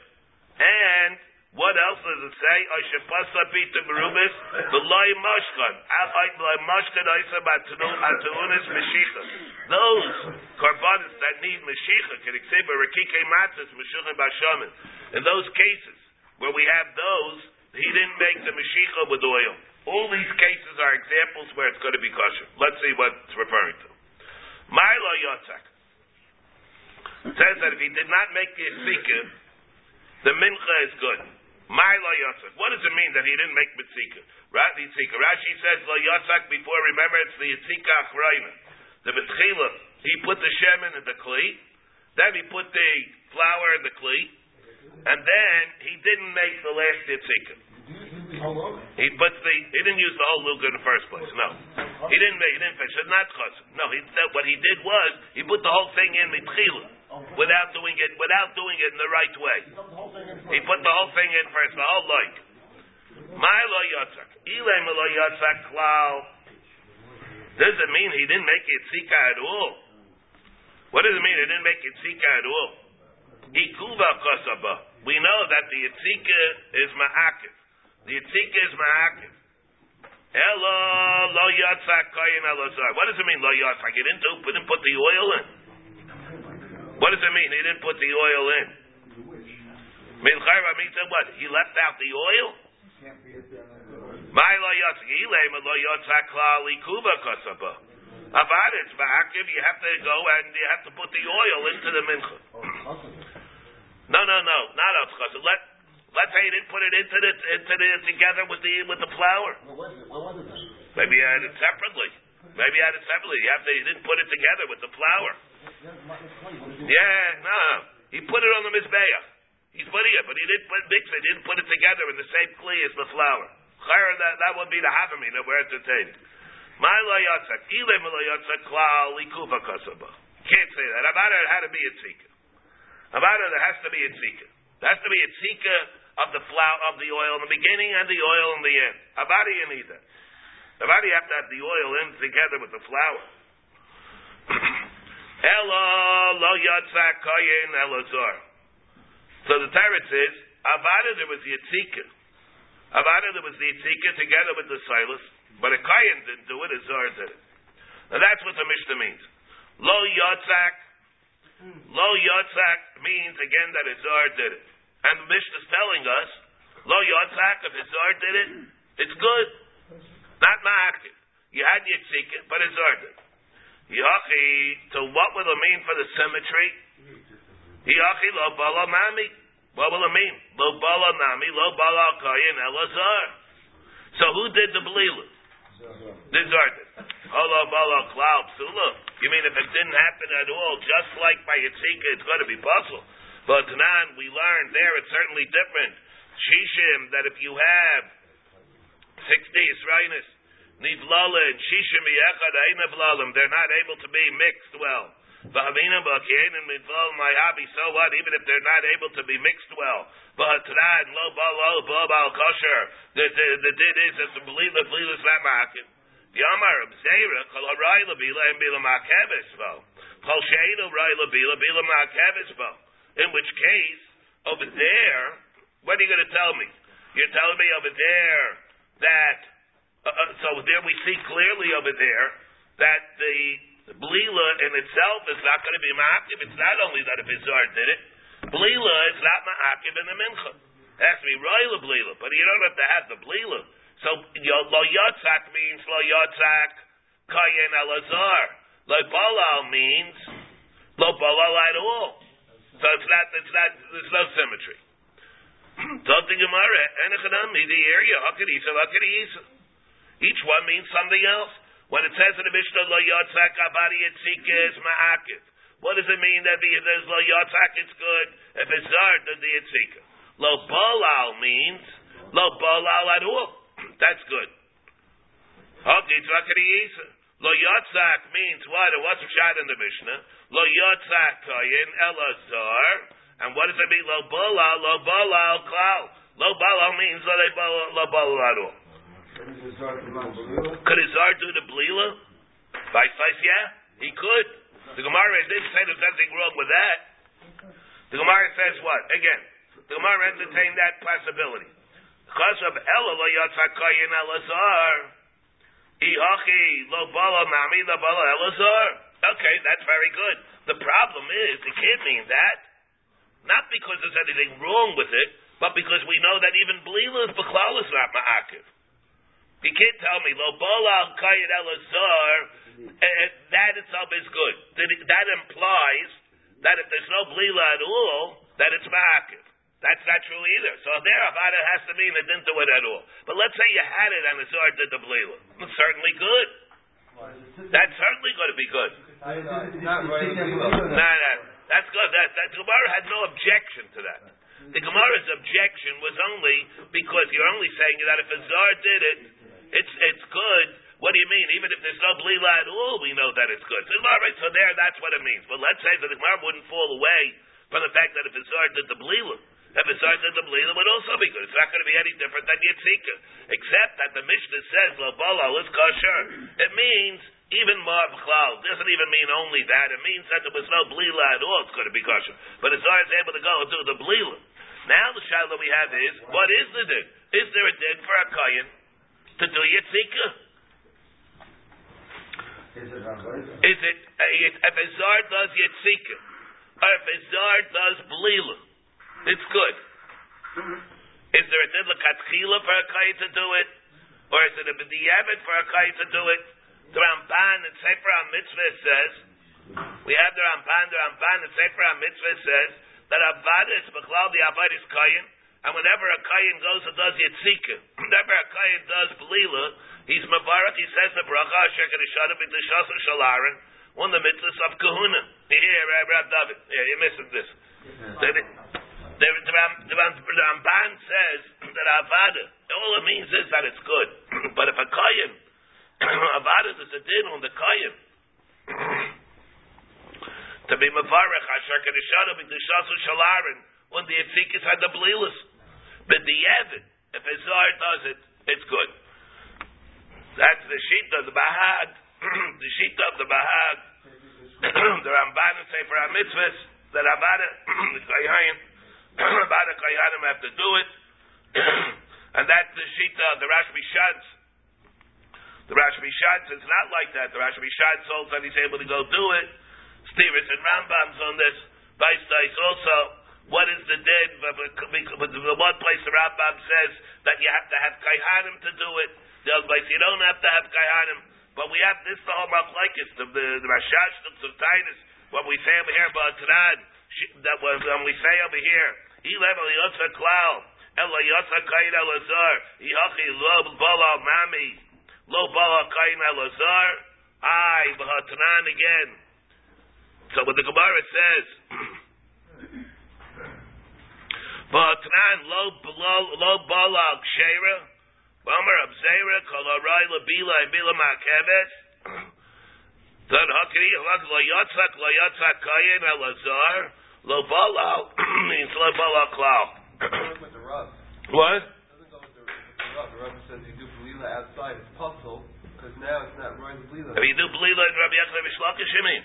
and what else does it say? I should pass up to Merubis, the loy mashkan. I loy mashkan isa batunis meshicha. Those carbonates that need meshicha can a rekike matzis meshuchin bashamin. In those cases where we have those, he didn't make the Mashiach with oil. All these cases are examples where it's going to be kosher. Let's see what it's referring to. Milo Yotzak says that if he did not make the Yitzika, the mincha is good. Milo Yotzak. What does it mean that he didn't make Mitzika? Rashi says Lo Yotzak before, remember it's the Yitzika Achrayna. The Betchila, he put the shemen in the Kli, then he put the flour in the Kli, and then he didn't make the last Yitzika. He puts the he didn't use the whole luga in the first place. No, he didn't make he didn't finish it. Not chazan. No, he what he did was he put the whole thing in the mitchila without doing it without doing it in the right way. He put the whole thing in first, the whole like. My lo yotzak, ilay lo yotzak klal. Doesn't mean he didn't make it tzika at all. What does it mean he didn't make it tzika at all? Ikuva kosaba. We know that the tzika is ma'akif. The Yitzika is Ma'akiv. Elo lo yatzak kayin elazar. What does it mean lo yatzak? He didn't, do, didn't put the oil in. What does it mean? He didn't put the oil in. Milchayra means what? He left out the oil? My lo yatzak. Ilay lo yatzak klal ikuba kasaba. Avad it's Ma'akiv. You have to go and you have to put the oil into the mincha. No, no, no. Not out Let Let's say he didn't put it into the into the together with the with the flour. Maybe he had it separately. Maybe he had it separately. You have to, he didn't put it together with the flour. Yeah, no, he put it on the mizbeach. He's putting it, but he didn't put mix it. He didn't put it together in the same kli as the flour. That that would be the havamina we're entertained. My lo lo yatzak klal likuva kasaba. Can't say that. About it had to be a tzika. About it, there has to be a tzika. There has to be a tzika of the flour of the oil in the beginning and the oil in the end. About it, you need that. About you have to have the oil in together with the flour. Elo lo yatzak kayin elazar. So the Torah says, Avada there was Yitzika. Avada there was the Yitzika together with the Silas, but a Kayin didn't do it, Azar did it. Now that's what the Mishnah means. Lo yatzak, lo yatzak means again that Azar did it. And the Mishnah is telling us, lo yatzak, if Azar did it, it's good. Not ma'aktiv. You had Yitzika, but Azar did it. Yachi, so what will it mean for the symmetry? Yachi lo bala nami. What will it mean? Lo bala nami, lo bala kayin elazar. So who did the belila? The Zar did. Holo bala klal psula. You mean if it didn't happen at all, just like by Yitzika, it's going to be possible. But Tanan, we learned there it's certainly different. Shishim, that if you have sixty Israelis, Nivlala and Shishim Yechad Einavlalim, they're not able to be mixed well. And midval my hobby, so what? Even if they're not able to be mixed well. Tonight, lo bal lo bal bal kosher. The the the did is that the believe the believe is not makim. The Amar of Zera, kol labila and bila makevis bo. Kol sheinu labila bila makevis. In which case, over there, what are you going to tell me? You're telling me over there that uh, uh, so there we see clearly over there that the blila in itself is not going to be ma'akiv. It's not only that if Izar did it, blila is not ma'akiv in the mincha. It has to be royal blila, but you don't have to have the blila. So lo yotzak means lo yotzak kayen elazar. Lo balal means lo balal at all. So it's not. It's not. There's no symmetry. Talking Gemara, Enochanami, the area, Hakadisa, Hakadisa. Each one means something else. When it says in the Mishnah, Lo Yotzak Abadi Yitzika is Ma'akiv. What does it mean that the, there's Lo Yotzak, it's good? If it's Zard, then the Yitzika. Lo Bolal means Lo Bolal at all. That's good. Okay, it's Hakadisa. Lo Yotzak means what? It wasn't shot in the Mishnah. Lo Yotzak Kayin Elazar. And what does it mean? Lo Bolal, Lo Bolal Klal. Lo Bolal means Lo Bolal at all. Could Azar do the blila? By slice, yeah, he could. The Gemara didn't say there's nothing wrong with that. The Gemara says what? Again, the Gemara entertained that possibility. Because of Ela lo yatzakayin elazar, ihachi lo bala nami lo bala elazar. Okay, that's very good. The problem is, it can't mean that. Not because there's anything wrong with it, but because we know that even Blila is not Ma'akiv. You can't tell me, Lo Bola Kayid Elazar, eh, that itself is good. That- implies that if there's no Blila at all, that it's Ma'akiv. That's not true either. So there, Avada has to mean it didn't do it at all. But let's say you had it and the Zar did the Blila. It's certainly good. That's certainly going to be good. Not right. No, no, that's good. That, that Gemara had no objection to that. The Gemara's objection was only because you're only saying that if a zar did it, it's it's good. What do you mean? Even if there's no blila at all, we know that it's good. So, right, so there, that's what it means. But let's say that the Gemara wouldn't fall away from the fact that if a zar did the blila, if a zar did the blila, would also be good. It's not going to be any different than Yitzika, except that the Mishnah says lo bala is kosher. It means even Mar B'chlal doesn't even mean only that. It means that there was no blila at all. It's going to be kosher. But as far as able to go and the blila. Now the shadow we have is, what is the din? Is there a din for a kohen to do yitzika? Is it Rabbi? Is it a, if a zar does yitzika, or a zar does blila? It's good. Mm-hmm. Is there a din l'katchila for a kohen to do it, or is it a b'di'evet for a kohen to do it? The Ramban and Sefer HaMitzvah says, we have the Ramban, the Ramban and Sefer HaMitzvah says that Avada is Bechlal, the Avad is Kayin, and whenever a Kayin goes and does Yitzika, whenever a Kayin does Belila, he's Mabarak, he says the Bracha, Asher Kedishana B'Dishasa Shalarin, one of the mitzvahs of Kahuna. Here, Rab, David, yeah, you're missing this. The, the, the, the, Ram- the, Ram- the Ramban says that Avada, all it means is that it's good. but if a Kayin, Avada is a din on the Kayin, to be Mavarech, Asher Kedishana B'Dishasa Shalarin, when the Yitzikis had the Belilas. But the Evid, if a Zar does it, it's good. That's the sheet of the Bahag, the sheet of the Bahag, the Ramban and Sefer HaMitzvahs, the Rabada, the Kayanim, Rabada Kayanim have to do it, and that's the sheet of the Rashbi Shadz. The Rashbi Shadz is not like that. The Rashbi Shadz holds that he's able to go do it. Stevens and Rambam's on this. Vice Dice also. What is the din? But the one place the Rambam says that you have to have kaihanim to do it. The other place you don't have to have kaihanim. But we have this the whole machlekes the the, the Rashash of Titus. What we say over here about Tanan, that was when we say over here, Elev Yotza Klal, Ela Yotza Kain Elazar, Yachi Lo Bala Mami, Lo Bala Kain Elazar, I Tanan again. So what the Gemara says, Ba'atran lo lo lo balal ksheira, b'amar abzeira kol lebila and bila makeves. Then hakri halak lo yatzak lo yatzak kayin elazar lo balal means lo balal klal. with the rub. What? Doesn't go with the, rub. The rub says you do belila outside. It's puzzle because now it's not right belila. If you do belila in Rabbi Yechon Mishlakish, you mean?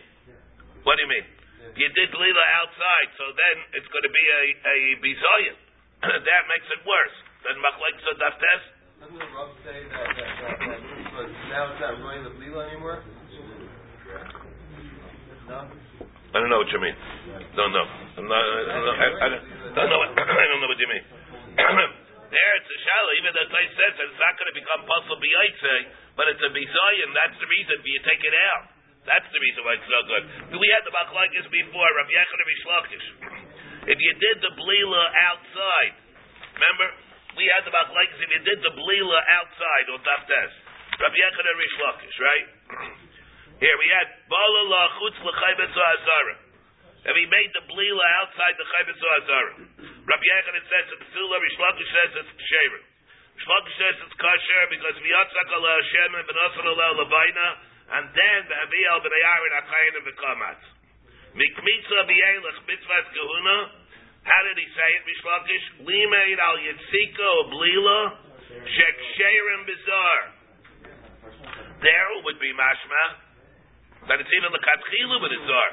What do you mean? You did belila outside, so then it's going to be a a bizayin. that makes it worse. Then machlek so daftes. Doesn't the rub say that that that, that but now it's not right belila anymore? No. I don't know what you mean. Don't know. I'm not, I, don't know. I, I don't, don't know. What, I don't know what you mean. there, it's a shallow. Even the place says that it's not going to become puzzle b'yaitze, but it's a bizayin. That's the reason for you take it out. That's the reason why it's so good. We had the machlokes before. Rabbi Yechon and Rishlakish. If you did the blila outside, remember we had the machlokes. If you did the blila outside on taftes, Rabbi Yechon and Rishlakish, right? Here we had bala la chutz l'chaybet azara. If he made the blila outside the chaybet azara, Rabbi Yechon says it's tefillah. Rishlakish says it's shaver. Rishlakish says it's kosher because v'yatzak ala Hashem and v'nasan ala levaina, and then v'aviel b'nayar and akayin and v'kamatz. Mikmitza b'yelech mitzvahs kahuna. How did he say it, Rishlakish? Limeid al yitzika o blila shek sherim bizar. There would be mashma but it's even the katchilu with a zar.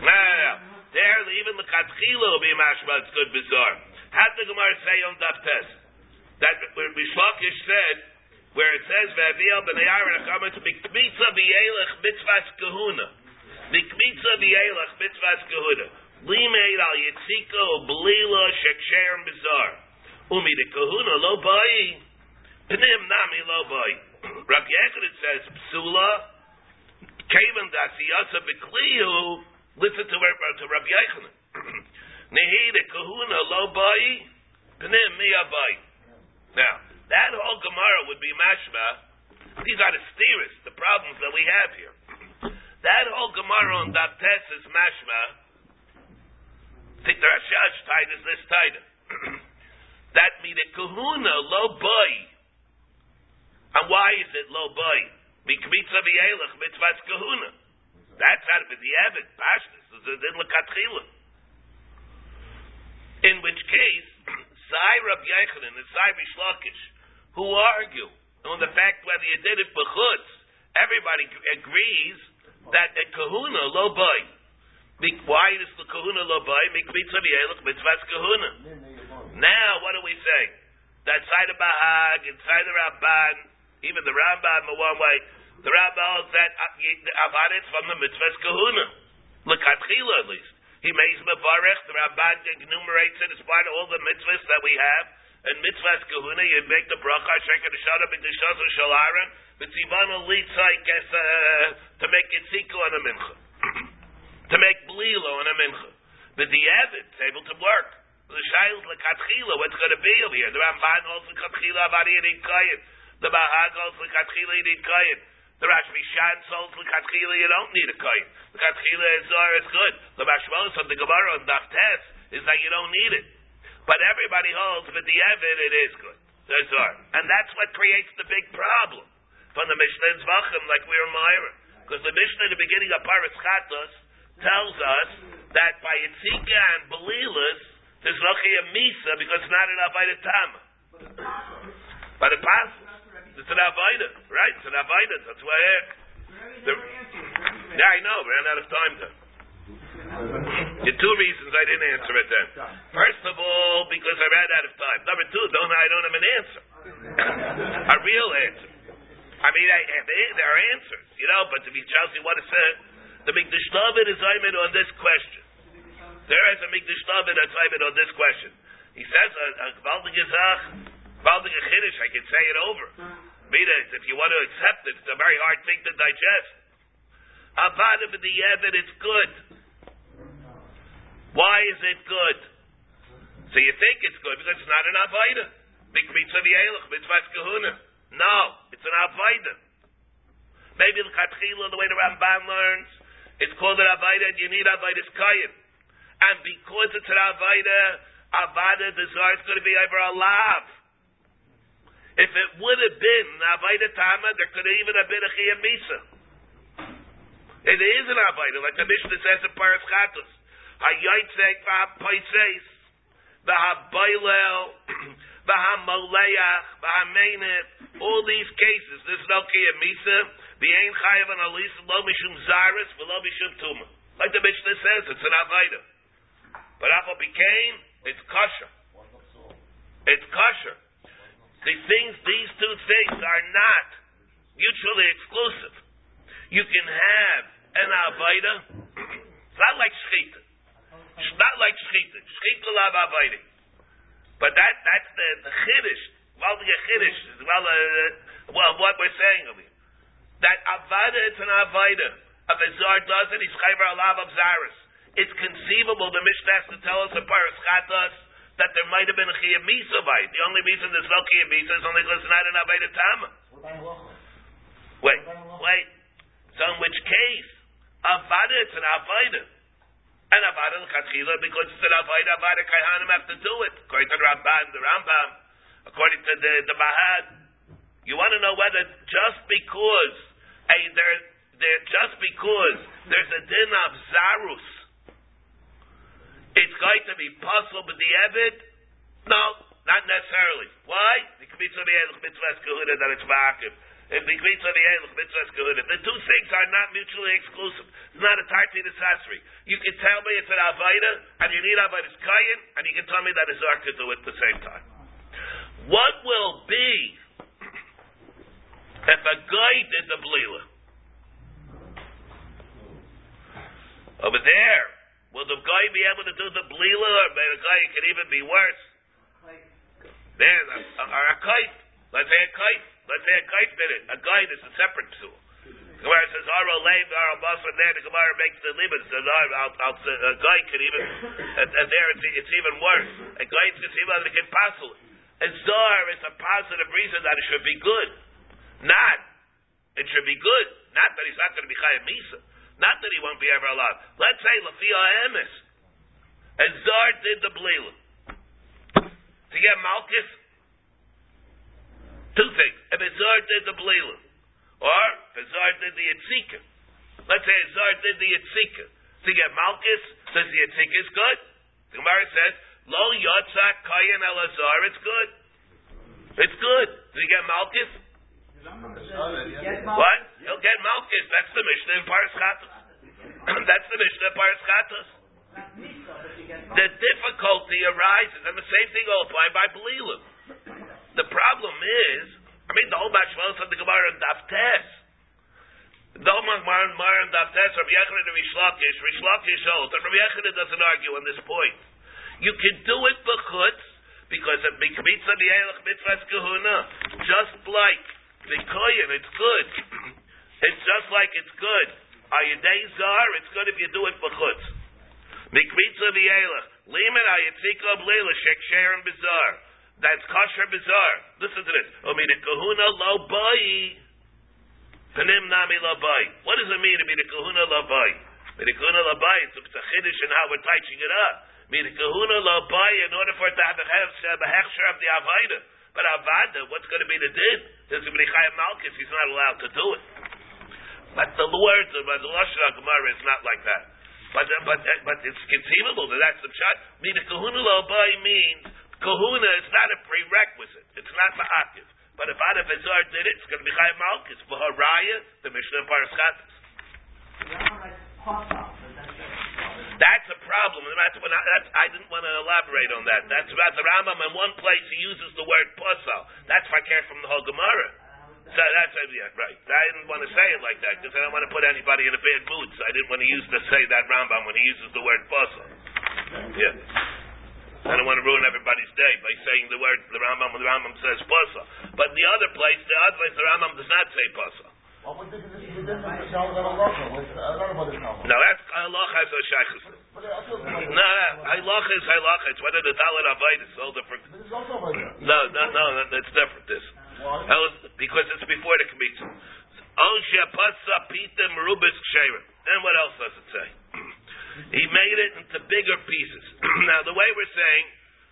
No, no, no. There, even the katchilu will be mashma. It's good bizar. How did the Gemara say on that test That where Bishlokish said, where it says Vaviel b'nayar and mikmitza b'yelech mitzvahs kahuna. Mikmitza b'yelech mitzvahs kahuna. Limeid al yitziko belila sheksher bizar. Umi de kahuna lo bai. Pnim nami lo bai. Rabbi Yechid says psula. Kaven dasiyasa bekliu. Listen to, to Rabbi Yechid. Nehi de kahuna lo bai. Pnim miya bai. Now, that whole Gemara would be mashma. These are the steers, the problems that we have here. That whole Gemara on Daptes is mashma. Rashash tied is this tied. that means the kahuna lo boy. And why is it lo boy? Mikmitza v'yelech mitzvahs kahuna. That's out of the Evid, Pashtus, is it in Lekatchila. In which case, Sai Rab Yechanan and Sai Bishlakish, who argue on the fact whether you did it for b'chutz, everybody agrees that a kahuna lo boy. Why is the kahuna lo boy? Mitzvahs kahuna. Now, what do we say? That side of Bahag, inside the Ramban, even the Rambam in one way, the Rambam that uh, Avadet from the mitzvahs kahuna. Lekatchila at least. He makes mevarech. The Ramban enumerates it as part of all the mitzvahs that we have. And mitzvahs kahuna, you make the bracha, sheker the shada, b'dishas or shalaran, b'tzivana litzai kes to make yitziko on a mincha, to make blilo on a mincha. But the Evid is able to work. The shayl lekatchila, what's going to be over here? The Ramban holds lekatchila avadi yedid kayin. The Bahag holds lekatchila yedid kayin. The Rashbi Shan holds lekatchila you don't need a kayin. Lekatchila is zar is good. The Mashmos of the Gemara on Daftes is that you don't need it. But everybody holds that the Evid it is good. The zar. And that's what creates the big problem from the Mishnah Zvachim, like we're Myra. Because the Mishnah in the beginning of Paris Chatos tells us that by Yitzika and Belilas, there's no a Misa because it's not an Avaida Tama. But the past, it's an Avaida, right? It's an Avaida. That's why I, the, Yeah, I know. Ran out of time two reasons I didn't answer it then. First of all, because I ran out of time. Number two, don't I don't have an answer. a real answer. I mean, I, there are answers, you know, but to be tells you what it says, the Mikdash David is Ayman on this question. There is a Mikdash David that's Ayman on this question. He says, uh, uh, a Gvaldig Gezach, Gvaldig Chiddush, I can say it over. Mita, uh, if you want to accept it, it's a very hard thing to digest. Avada for the Evid, it's good. Why is it good? So you think it's good because it's not an Avaida. Mitzvah v'yelech, mitzvah kahuna. No, it's an Avaida. Maybe the Katchila, the way the Ramban learns, it's called an Avaida and you need Avaida's Kayin. And because it's an Avaida, Avada desires going to be over a lav. If it would have been an Avaida Tama, there could have even have been a Chiyam Misa. It is an Avaida, like the Mishnah says in Paras Chatos. Hayotzek v'hapoitzeis, v'haboilel, v'hamoleach, v'hamenet, all these cases, there's no Kiyam Misa, the Ein Chayav and Alis, lo mishum zaris, v'lo mishum tuma. Like the Mishnah says, it's an Avaida. But Apple became, it's kosher. It's kosher. The things, these two things are not mutually exclusive. You can have an Avaida, it's not like Shechita. It's not like Shechita. Shechita lav Avaida. But that, that's the, the Chiddush, well, the Chiddush, well, uh, well, what we're saying over here. That Avada, it's an Avaida. If a Zar does it, he's Chayver Alav of Zaris. It's conceivable, the Mishnah has to tell us in Paras Chatas, that there might have been a Chiyah Misa bite. The only reason there's no Chiyah Misa is only because it's not an Avaida Tama. Wait, wait. So in which case, Avada, it's an Avaida. And Avada l'chatchila, because it's an Avaida, Avada Kaihanim have to do it. According to the Ramban, the Rambam, according to the, the Bahad. You want to know whether just because a, there, there, just because there's a din of Zarus, it's going to be possible with the Evid? No, not necessarily. Why? The that it's vacuum. The The two things are not mutually exclusive. It's not a tarti necessary. You can tell me it's an Avaida, and you need Avaida's Kayin, and you can tell me that a Zar could do it at the same time. What will be if a guy did the Blila? Over there, Will the guy be able to do the blila, or maybe the guy could even be worse? A, a, a kite. Let's say a kite. Let's say a did it. A guide is a separate psul. The Gemara says, Aro leiv, Aro basar, there the Gemara makes the limit. Says, I'll, I'll, a guy can even, and, uh, there it's, it's even worse. A guy can even they can passel. A zar is a positive reason that it should be good. Not, it should be good. Not that he's not going to be chayim misa. Not that he won't be ever allowed. Let's say Lafia Emes. A zar did the blila. To get Malchus, two things. A zar did the blila, or if a zar did the yitzika. Let's say a zar did the yitzika. To get Malchus, says the yitzika is good. The Gemara says, Lo yotzak kayan el azar, it's good. It's good. Do you get Malchus? What? He'll get Malchus. That's the Mishnah in Chatos. That's the Mishnah in Paraschatos. The difficulty arises, and the same thing will apply by Belilim. The problem is, I mean, the whole Bashmal said the Gemara in Daftes. The whole Gemara in Daftes, Rabbi Yechon and Rish Lakish, Rish Lakish holds, and Rabbi Yechon doesn't argue on this point. You can do it b'chutz, because of Mikmitza B'yelech Mitzvah's Kahuna, just like the it's good. It's just like it's good. Ayadei Zar, it's good if you do it b'chutz. Mikmitza B'yelech, Liman B'leila, Shek Sharon Bizar. That's kosher bizar. Listen to this. Omida kahuna lo bai. Panim nami lo bai. What does it mean to be the kahuna lo bai? Mida kahuna lo bai. It's a chiddush and how we're touching it up. Mida kahuna lo bai in order for it to have the hechsher of the avaida. But avada, what's going to be the din? There's going to be chayim malchus. He's not allowed to do it. But the words of the lashon gemara is not like that. But but but it's conceivable that that's the shot. Mida kahuna lo bai means kahuna is not a prerequisite. It's not ma'akiv. But if Adam Azar did it, it's going to be Chayim Malkis. For Haraya, the Mishnah of Paraschatas. That's a problem. That's when I, that's, I didn't want to elaborate on that. That's about the Rambam. In one place, he uses the word pasal. That's fakir from the whole Gemara. So that's uh, yeah, right. I didn't want to say it like that because I don't want to put anybody in a bad mood. So I didn't want to use to say that Rambam when he uses the word pasal. Yeah. I don't want to ruin everybody's day by saying the word the Rambam the Rambam says pasa. But the other place, the other place, the Rambam does not say pasa. What would this be the difference between halacha? Halacha is halacha. No, that's halacha is a shaykhus. No, no, halacha is halacha. It's whether the talit avodah is all different. This is also about No, no, no, that's different. This That was- because it's before the kmitza. Osha pasa pita merubis ksherim. Then what else does it say? He made it into bigger pieces. now the way we're saying,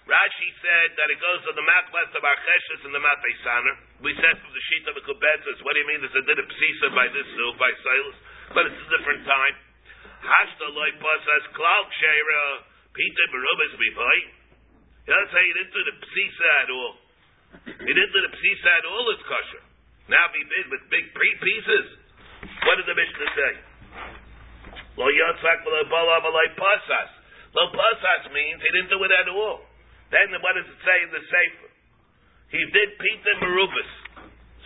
Rashi said that it goes to the machmas of Archeshes and the Mateisaner. We said from the sheet of the Kubetzes, what do you mean there's a did a psisa by this soup, by Silas? But it's a different time. Hashta loy pasas klal ksheira pita merubis biboy. He doesn't say he didn't do the psisa at all. He didn't do the psisa at all, it's kosher. Now be big with big pre pieces. What did the Mishnah say? Lo yotzak lo bala lo pasas. Lo pasas means he didn't do it at all. Then what does it say in the Sefer? He did pita merubis.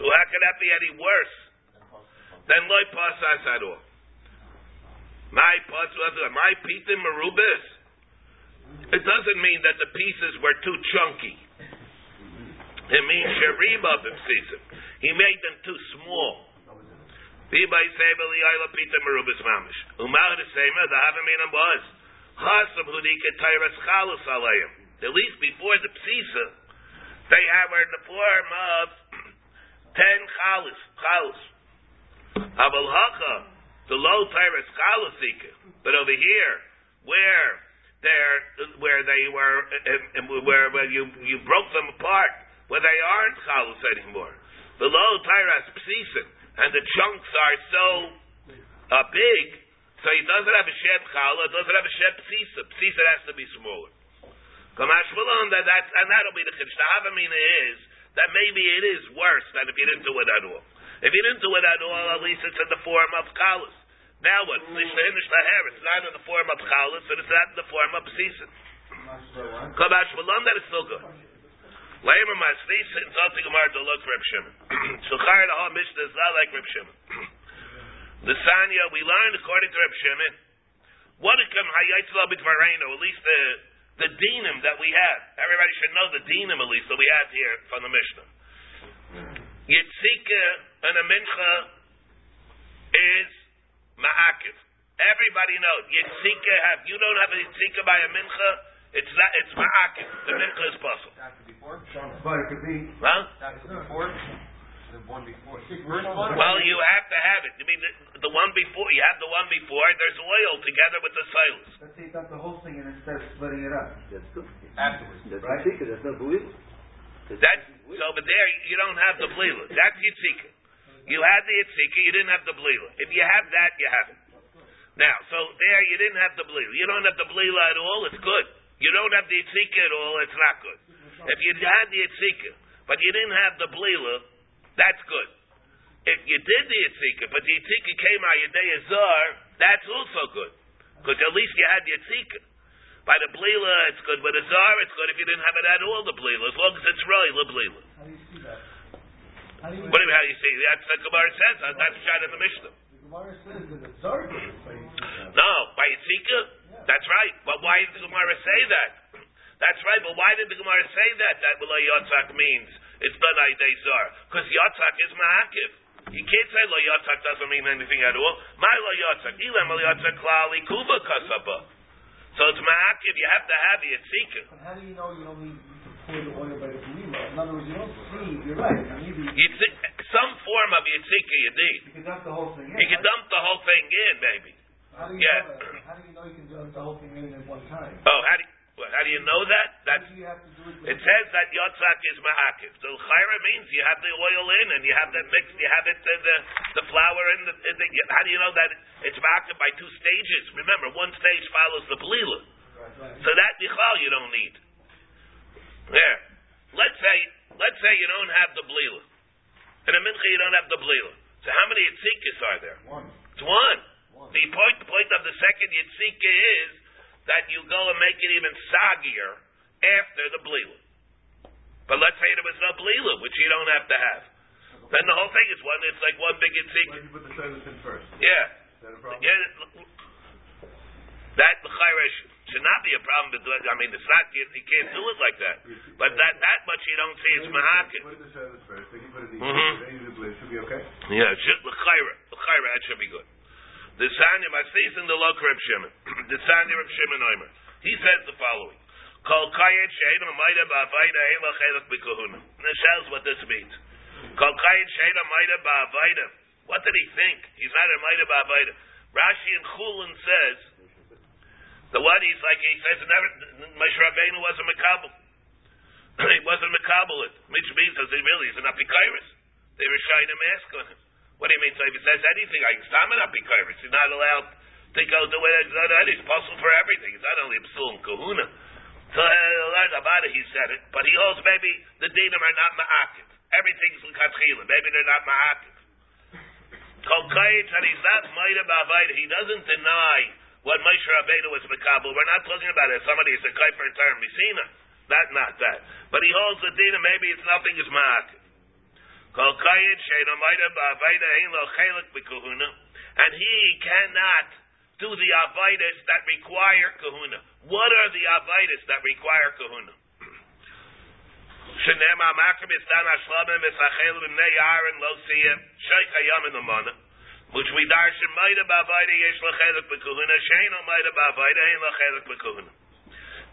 So how can that be any worse than lo pasas at all? My my pita merubis. It doesn't mean that the pieces were too chunky. It means shariba b'psisim. He made them too small. V'bay seba liyayla pita merubis mamish. Umar sema the havaminam was chasam hudika tayras chalus alayim. At least before the psisa, they have in the form of ten chalus. Chalus. Aval hacha the low tayras chalusika. But over here, where they're where they were, uh, uh, where where you you broke them apart, where they aren't chalus anymore. The low tyras psisim, and the chunks are so uh, big, so he doesn't have a shem chala, doesn't have a shem psisa. Psisa has to be smaller. Kamash Malon, that that's and that'll be the chiddush. The havamina is that maybe it is worse than if you didn't do it at all. If you didn't do it at all, at least it's in the form of chalus. Now what? It's not in the form of chalus, and it's not in the form of psisa. Kamash Malon, that is still good. Lamer Masnis and Zalti Gemara to look Reb Shimon. Shulchar the whole Mishnah is not like Reb Shimon. The Sanya we learned according to Reb Shimon. What it come hayatzla b'dvarenu, at least the the dinim that we have. Everybody should know the dinim at least that we have here from the Mishnah. Yitzika and a mincha is ma'akiv. Everybody knows yitzika have you don't have a yitzika by a mincha, it's not it's ma'akiv. The mincha is possible. That could be before. But it could be. Huh? That could be before. The one before. Well, you have to have it. You mean, the, the one before, you have the one before, there's oil together with the silas. Let's say you got the whole thing and instead of splitting it up. That's good. Afterwards. That's Right. right. That's not believable. That's, so, but there, you don't have the blila. That's yitzika. You had the yitzika, you didn't have the blila. If you have that, you have it. Now, so there, you didn't have the blila. You don't have the blila at all, it's good. You don't have the yitzika at all, it's not good. If you had the yitzika, but you didn't have the blila, that's good. If you did the yitzika, but the yitzika came out Yedei Azar, that's also good. Because at least you had the yitzika. By the blila, it's good. With Azar, it's good if you didn't have it at all, the blila, as long as it's really the blila. How do you see that? How do you What how do you see? That's the Gemara says. That's shot in the Mishnah. The Gemara says that it's dark. No, by Yitzika? That's right. But why did the Gemara say that? That's right, but why did the Gemara say that? That Lo Yotzak means it's done Aydei Zar. Because Yotzak is Ma'akiv. You can't say Lo Yotzak doesn't mean anything at all. My Lo Yotzak, Ilam Lo Yotzak Klali Kuba Kasaba. So it's Ma'akiv, you have to have the Yitzika. But how do you know you don't need to pour the oil by the believer? In other words, you don't see. You're right. You need. Yitzik, some form of Yitzika you need. You can dump the whole thing in. You can dump the whole thing in, maybe. How do you Yeah. know that? How do you know you can dump the whole thing in at one time? Oh, how do you, what, how do you know that? That's do you have to do it? It says that yotzak is ma'akiv. So chayra means you have the oil in and you have the mix, you have it the the, the flour in the, in the. How do you know that it's ma'akiv by two stages? Remember, one stage follows the belila. Right. So that dichal you don't need. There. Let's say let's say you don't have the belila. In a mincha you don't have the belila. So how many yitzikas are there? One. It's one. The point the point of the second yitzika is that you go and make it even saggier after the blila. But let's say there was no blila, which you don't have to have. Then the whole thing is one. It's like one big yitzika. You put the silas in first? Yeah. Is that a? Yeah. That the chayresh should not be a problem. But I mean, it's not. You, you can't do it like that. But that that much you don't see it's mahakin. Put the silas first, then you put it in, Mhm. then you do the blade. Should be okay? Yeah, shit l'chayra. L'chayra, that should be good. The Sanya, in the local Reb Shimon. The Sanya Reb Shimon Omer. He says the following. Kol kayet she'ena maida ba'avayda hela chelak b'kahuna. This tells what this means. Kol kayet she'ena maida ba'avayda. What did he think? He's not a maida ba'avayda. Rashi and Chulin says, the what he's like, he says, never, Moshe Rabbeinu wasn't Makabal. he wasn't Makabal it. Which means, that he really is an Apikairis. They were shying him mask on him. What do you mean? So if he says anything, like Stamina Apikairis, he's not allowed to go do it. He's possible for everything. He's not only and kahuna. So uh, about it, he said it. But he holds maybe the dinim are not ma'akif. Everything's l'katchila. Maybe they're not ma'akif. Kol kayit, and he's not maida ba'avaida. He doesn't deny what Moshe Rabbeinu was makabel. We're not talking about it. Somebody is a kaifer term misina. Not not that. But he holds the dinim. Maybe it's nothing is ma'akif. And he cannot do the avidas that require kahuna. What are the avidas that require kahuna? Which we darshan maida ba'avaida yesh lachelik b'kuhuna sheino maida ba'avaida hein lachelik b'kuhuna.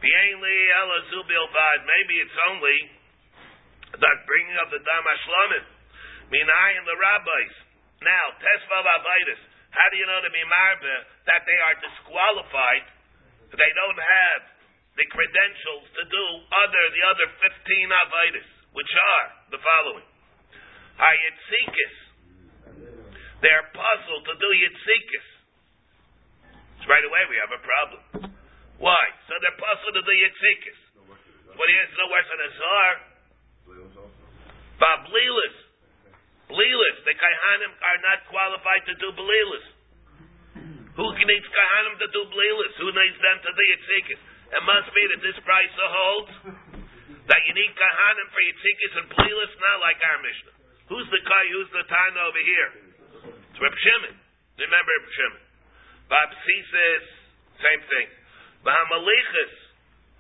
V'yein li ela zubil bad. Maybe it's only that bringing of the dam ashlamim. and the rabbis. Now, tesvav avidas. How do you know to be marbe that they are disqualified? They don't have the credentials to do other the other fifteen avidas, which are the following: Hayitzikis. They're puzzled to do yitzikis. So right away we have a problem. Why? So they're puzzled to do yitzikis. What you no worse than a zar? Bablilis. Blilis. The Kaihanim are not qualified to do Blilis. Who needs Kaihanim to do Blilis? Who needs them to do Yitzikis? It must be that this price holds that you need Kaihanim for Yitzikis and Blilis, not like our Mishnah. Who's the Kai? Who's the Tana over here? It's Reb Shimon. Remember Reb Shimon. Bab says, Same thing. V'hamalichas.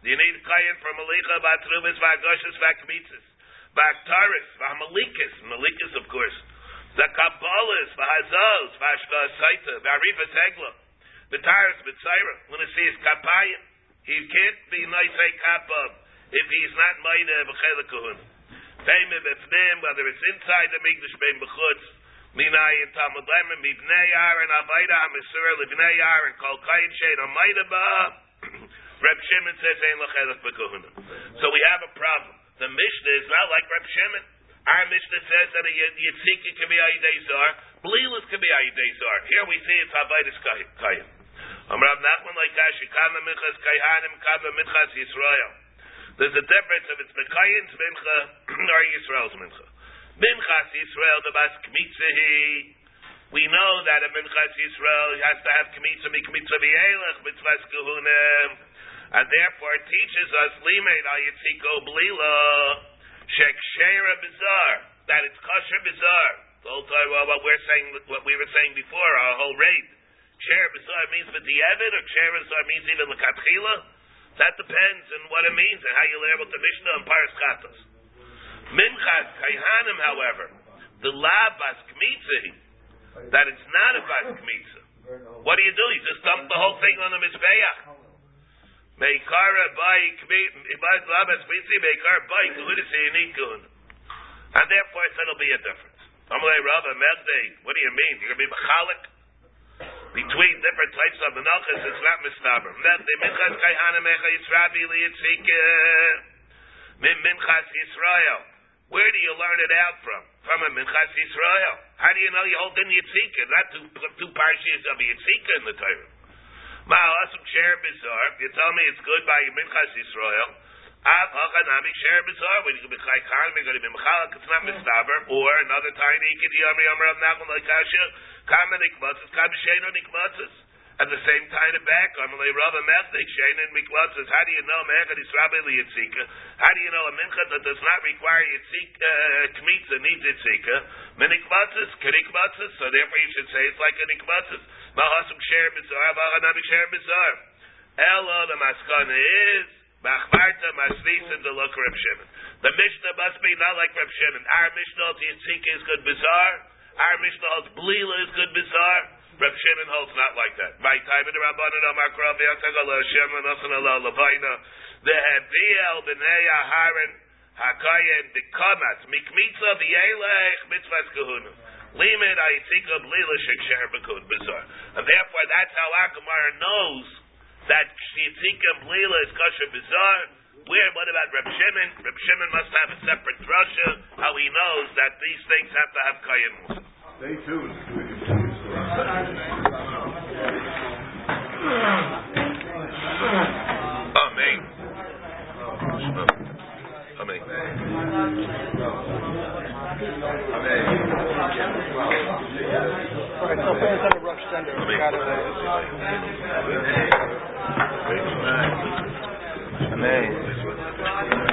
You need kayin for malicha, v'atrumis, v'agoshas, v'akmitzis. V'aktaris, v'hamalikas. Malikas, of course. Zakabalas, v'hazos, v'ashka saita, v'arifa tegla. V'taris, v'tzaira. L'nasias kapayim. He can't be nice eh, kapab if he's not maida v'chela kahuna. Fame b'fnim, whether it's inside the Migdash bein b'chutz, minay and Talmud Lemon, mibnei Aaron, abayda ha'misur, libnei Aaron, kol kayin shein amayda ba. Reb Shimon says ein l'chelach b'kahuna. So we have a problem. The Mishnah is not like Reb Shimon. Our Mishnah says that a Yitzhika can be Ayidei Zar, Blilas can be Ayidei Zar. Here we see it's Abaydas Kayim. Um, Amrav Nachman like Kashi, Kama Minchas Kayhanim, Kama Minchas Yisrael. There's a difference if it's Mekayin's Mincha or Yisrael's Mincha. Minchas Yisrael, the Bas Kmitzehi. We know that a Minchas Yisrael has to have Kmitza, Mikmitza V'elech, Mitzvahs Kahunim. And therefore it teaches us, Limeid Al Yitziko Blila, Shek Shera Bizar, that it's kosher bizar. The whole time, well, what we're saying, what we were saying before, our whole rate. Shera bizar means with the Evid, or Shera bizar means even the Katchila? That depends on what it means and how you learn the Mishnah and Paras Chatos. Minchas Kaihanim, however, the Labas Kmitzi, that it's not a Bas Kmitzi. What do you do? You just dump the whole thing on the Mizbeach. And therefore, it it'll be a difference. What do you mean? You're going to be Mechalik? between different types of menachas, it's not mistaber. The minchas kayhana mecha yisrabi liyitzike min minchas Yisrael. Where do you learn it out from? From a minchas Yisrael. How do you know you hold in yitzike? Not two two parshas of yitzike in the Torah. Ma'al asum share bizar. You tell me it's good by minchas Yisrael. Av hachanami share bizar. When you can be chaykan, you're going to be mechalak. It's not mistaber. Or another time you can yamri yamri av nachman like kasha. Kama nikmatzes, kama sheino nikmatzes. At the same time, back, Amalei Rava Mechnik, sheino nikmatzes. How do you know Mechad Yisrael Yitzika? How do you know a mincha that does not require Yitzika, uh, Kmitza needs Yitzika? Menikmatzes, kenikmatzes. So therefore you should say it's like a nikmatzes. Mahasum share bizar, v'achanami share bizar. Elo, the maskana is, Machmarta masvisa de look Reb Shimon. The Mishnah must be not like Reb Shimon. Our Mishnah, holds Yitzika is good bizar. Our Mishnah holds Blila is good bizar. Reb Shimon holds not like that. My time in the Rabbanan Amar Krav Yatagala Shimon Nasan Allah Lavaina. The Heviel B'nei Aharon Hakayen Dikamat Mikmitza V'yelech Mitzvahs Kahuna. Limit Ayitzika Blila Sheksher B'kun Bizar. And therefore that's how Akamar knows that Yitzika Blila is kosher bizar. Where, what about Reb Shimon? Reb Shimon must have a separate drasha, how he knows that these things have to have also. Stay tuned. so we can see the story. Amen. Amen. Amen.